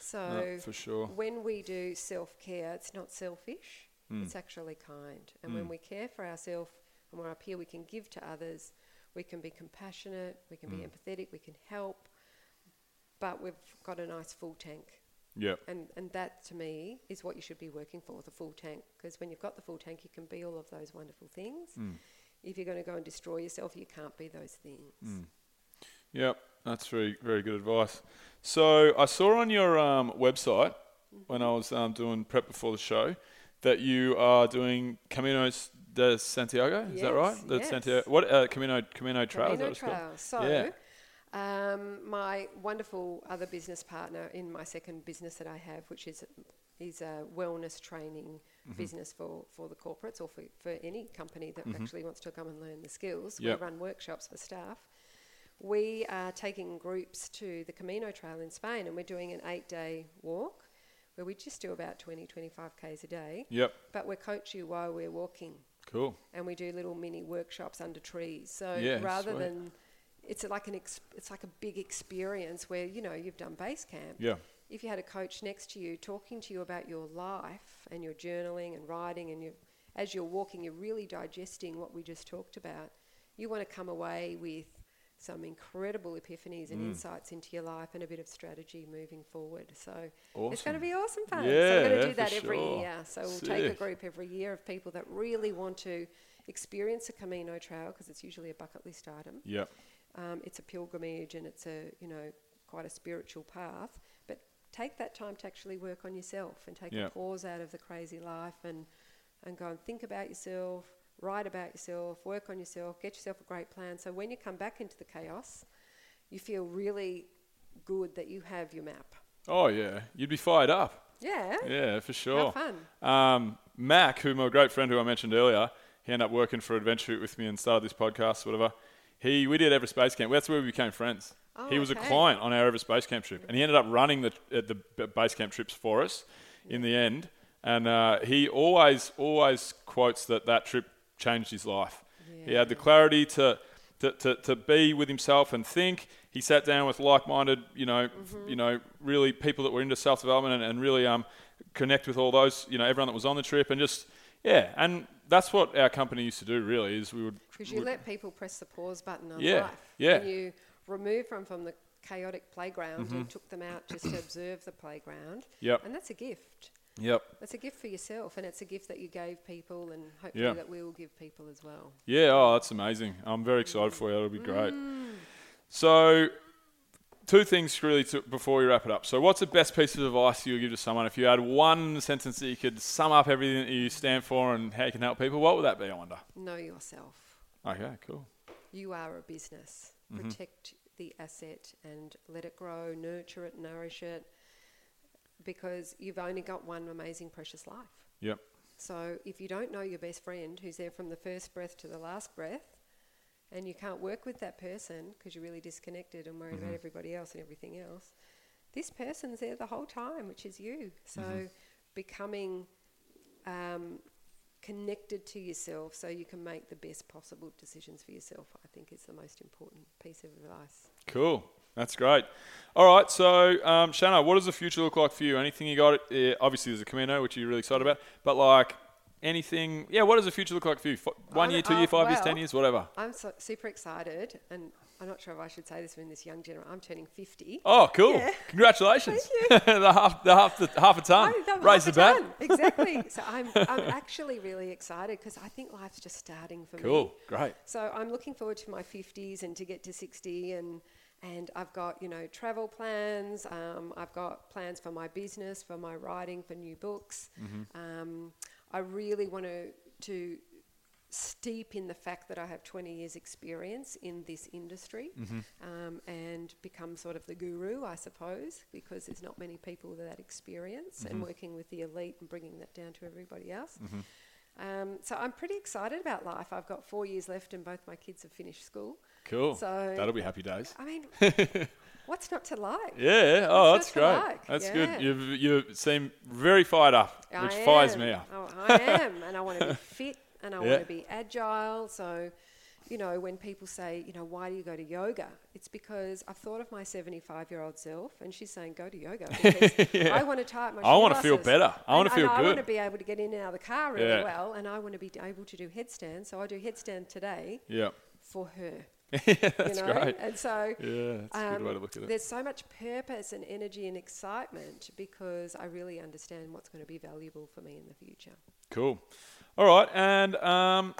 So no, for sure. when we do self care, it's not selfish, Mm. it's actually kind. And when we care for ourselves and we're up here, we can give to others, we can be compassionate, we can be Mm. empathetic, we can help, but we've got a nice full tank. Yeah, And, and that to me is what you should be working for the full tank. Because when you've got the full tank, you can be all of those wonderful things. Mm. If you're going to go and destroy yourself, you can't be those things. Mm. Yep, that's very very good advice. So I saw on your um, website when I was um, doing prep before the show that you are doing Camino de Santiago. Is that right? Yes, The yes. Santiago. What uh, Camino Camino Trail? Camino what it's called? Trail. So, Yeah. um, my wonderful other business partner in my second business that I have, which is is a wellness training Mm-hmm. business for, for the corporates or for, for any company that actually wants to come and learn the skills. Yep. We run workshops for staff. We are taking groups to the Camino Trail in Spain and we're doing an eight day walk where we just do about 20, 25 Ks a day. Yep. But we coach you while we're walking Cool. and we do little mini workshops under trees. So Yeah, rather sweet. than it's like an ex, it's like a big experience where you know you've done base camp. Yeah. If you had a coach next to you talking to you about your life and your journaling and writing and you as you're walking you're really digesting what we just talked about. You want to come away with some incredible epiphanies Mm. and insights into your life and a bit of strategy moving forward. So it's going to be awesome fun. so Yeah, we're going yeah, to do that every sure. year. So we'll take a group every year of people that really want to experience a Camino Trail because it's usually a bucket list item. Yep. Um, it's a pilgrimage and it's a you know quite a spiritual path. But take that time to actually work on yourself and take Yeah. a pause out of the crazy life and and go and think about yourself, write about yourself, work on yourself, get yourself a great plan. So when you come back into the chaos, you feel really good that you have your map. Oh yeah, you'd be fired up. Yeah. Yeah, for sure. fun. Um, Mac, who my great friend who I mentioned earlier, he ended up working for Adventure with me and started this podcast, whatever. He, we did Everest Base Camp. That's where we became friends. Oh, he was a client on our Everest Base Camp trip, and he ended up running the uh, the base camp trips for us in the end. And uh, he always always quotes that that trip changed his life. He had the clarity to, to, to, to be with himself and think. He sat down with like-minded, you know, Mm-hmm. you know, really people that were into self-development and, and really um, connect with all those, you know, everyone that was on the trip and just yeah. And that's what our company used to do. Really, is we would Because you would- let people press the pause button on Yeah, life. yeah. And you remove them from the chaotic playground. and took them out just to observe the playground. Mm-hmm. Yep. And that's a gift. Yep. It's a gift for yourself, and it's a gift that you gave people, and hopefully that we will give people as well. Yeah, oh, that's amazing. I'm very excited for you. That'll be great. Mm. So, two things really to, before we wrap it up. So, what's the best piece of advice you would give to someone if you had one sentence that you could sum up everything that you stand for and how you can help people? What would that be? I wonder. Know yourself. Okay, cool. You are a business. Mm-hmm. Protect the asset and let it grow, nurture it, nourish it, because you've only got one amazing, precious life. Yep. So if you don't know your best friend who's there from the first breath to the last breath, and you can't work with that person because you're really disconnected and worried about everybody else and everything else, this person's there the whole time, which is you. So becoming um, connected to yourself so you can make the best possible decisions for yourself, I think is the most important piece of advice. Cool. That's great. All right. So, um, Shannah, what does the future look like for you? Anything you got? Uh, obviously, there's a Camino, which you're really excited about. But like anything, yeah. What does the future look like for you? F- one I'm- year, two uh, year, five years, ten years, whatever. I'm so, super excited, and I'm not sure if I should say this in this young generation. I'm turning 50. Oh, cool! Yeah. Congratulations. (laughs) the half, the half, the half a ton. I- Raise the bat. Exactly. (laughs) so I'm, I'm actually really excited because I think life's just starting for me. Cool. Great. So I'm looking forward to my 50s and to get to 60 and and I've got you know travel plans. Um, I've got plans for my business, for my writing, for new books. Um, I really want to to steep in the fact that I have 20 years experience in this industry um, and become sort of the guru, I suppose, because there's not many people with that experience and working with the elite and bringing that down to everybody else. Um, so I'm pretty excited about life. I've got four years left and both my kids have finished school. Cool. So- That'll be happy days. I mean, (laughs) what's not to like? Yeah. Oh, that's great. like? That's Yeah. good. You you seem very fired up, I which fires am. me up. Oh, I am, and I want to be (laughs) fit, and I Yeah. want to be agile. So, you know, when people say, you know, why do you go to yoga? It's because I've thought of my 75-year-old self, and she's saying, go to yoga because (laughs) I want to tie up my. I wanna feel better. I wanna feel and I want to be able to get in and out of the car really Yeah. well, and I want to be able to do headstands. So I do headstand today Yeah. for her. (laughs) yeah, that's you know? great. And so Yeah, that's a good way to um, look at it. There's so much purpose and energy and excitement because I really understand what's going to be valuable for me in the future. Cool. All right, and um,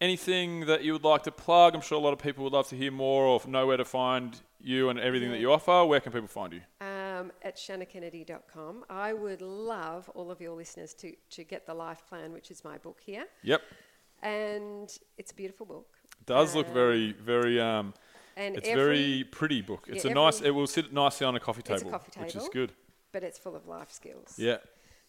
anything that you would like to plug? I'm sure a lot of people would love to hear more or know where to find you and everything that you offer. Where can people find you? Um, at shannahkennedy.com. I would love all of your listeners to, to get the life plan, which is my book here. Yep. And it's a beautiful book. It does look Um, very, very. Um, And it's every, very pretty book. It's yeah, a nice. It will sit nicely on a coffee It's a table, which is good. But it's full of life skills. Yeah,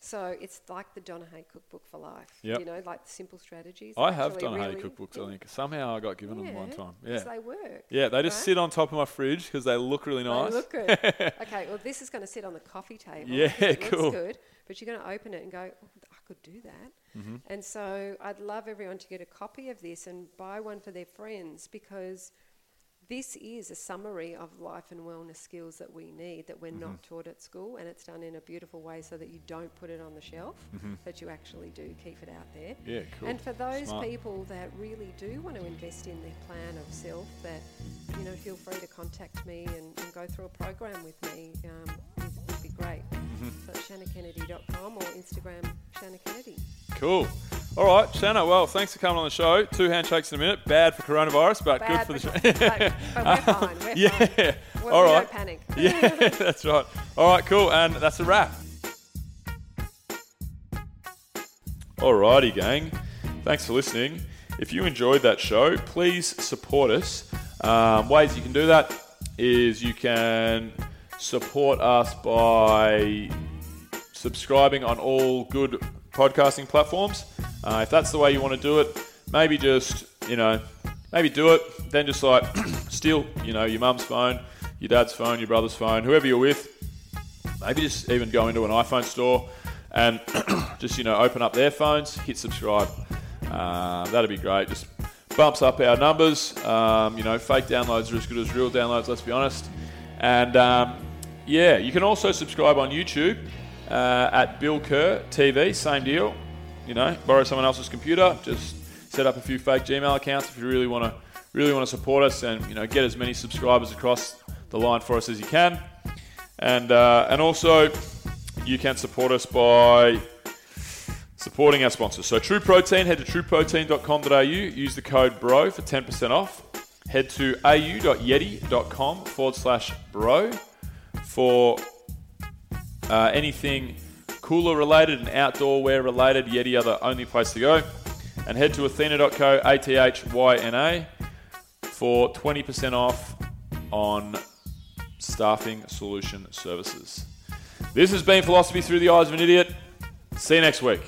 So it's like the Donna Hay cookbook for life. Yep. You know, like the simple strategies. I have Hay really- cookbooks. I think somehow I got given them one time. Yeah, Yeah, they work. yeah. They just right? sit on top of my fridge because they look really nice. They look good. (laughs) okay, well, this is going to sit on the coffee table. Yeah, it cool. looks good, but you're going to open it and go, oh, I could do that. Mm-hmm. And so I'd love everyone to get a copy of this and buy one for their friends because this is a summary of life and wellness skills that we need that we're Mm-hmm. not taught at school, and it's done in a beautiful way so that you don't put it on the shelf, but you actually do keep it out there. Mm-hmm. Yeah, cool. And for those Smart. people that really do want to invest in their plan of self, that you know, feel free to contact me and, and go through a program with me. Um, it would be great. Mm-hmm. So shannahkennedy.com or Instagram Shannah Kennedy. Cool. All right, Shannah. Well, thanks for coming on the show. Two handshakes in a minute. Bad for coronavirus, but Bad good for the show. but, but (laughs) we're fine. We're yeah. fine. We're, All we don't panic. (laughs) Yeah, that's right. All right, cool. And that's a wrap. Alrighty, gang. Thanks for listening. If you enjoyed that show, please support us. Um, ways you can do that is you can support us by subscribing on all good podcasting platforms. Uh, if that's the way you want to do it, maybe just, you know, maybe do it. Then just like (clears throat) steal, you know, your mum's phone, your dad's phone, your brother's phone, whoever you're with. Maybe just even go into an iPhone store and (clears throat) just, you know, open up their phones, hit subscribe. Uh, that'd be great. Just bumps up our numbers. Um, you know, fake downloads are as good as real downloads, let's be honest. And um, yeah, you can also subscribe on YouTube uh, at Bill Kerr TV, same deal. You know, borrow someone else's computer, just set up a few fake Gmail accounts if you really want to really want to support us and you know get as many subscribers across the line for us as you can. And uh, and also you can support us by supporting our sponsors. So True Protein, head to trueprotein.com.au, use the code BRO for 10% off. Head to au.yeti.com forward slash bro for uh, anything cooler related and outdoor wear related. Yeti are the only place to go. And head to athyna.co, A-T-H-Y-N-A, for 20% off on staffing solution services. This has been Philosophy Through the Eyes of an Idiot. See you next week.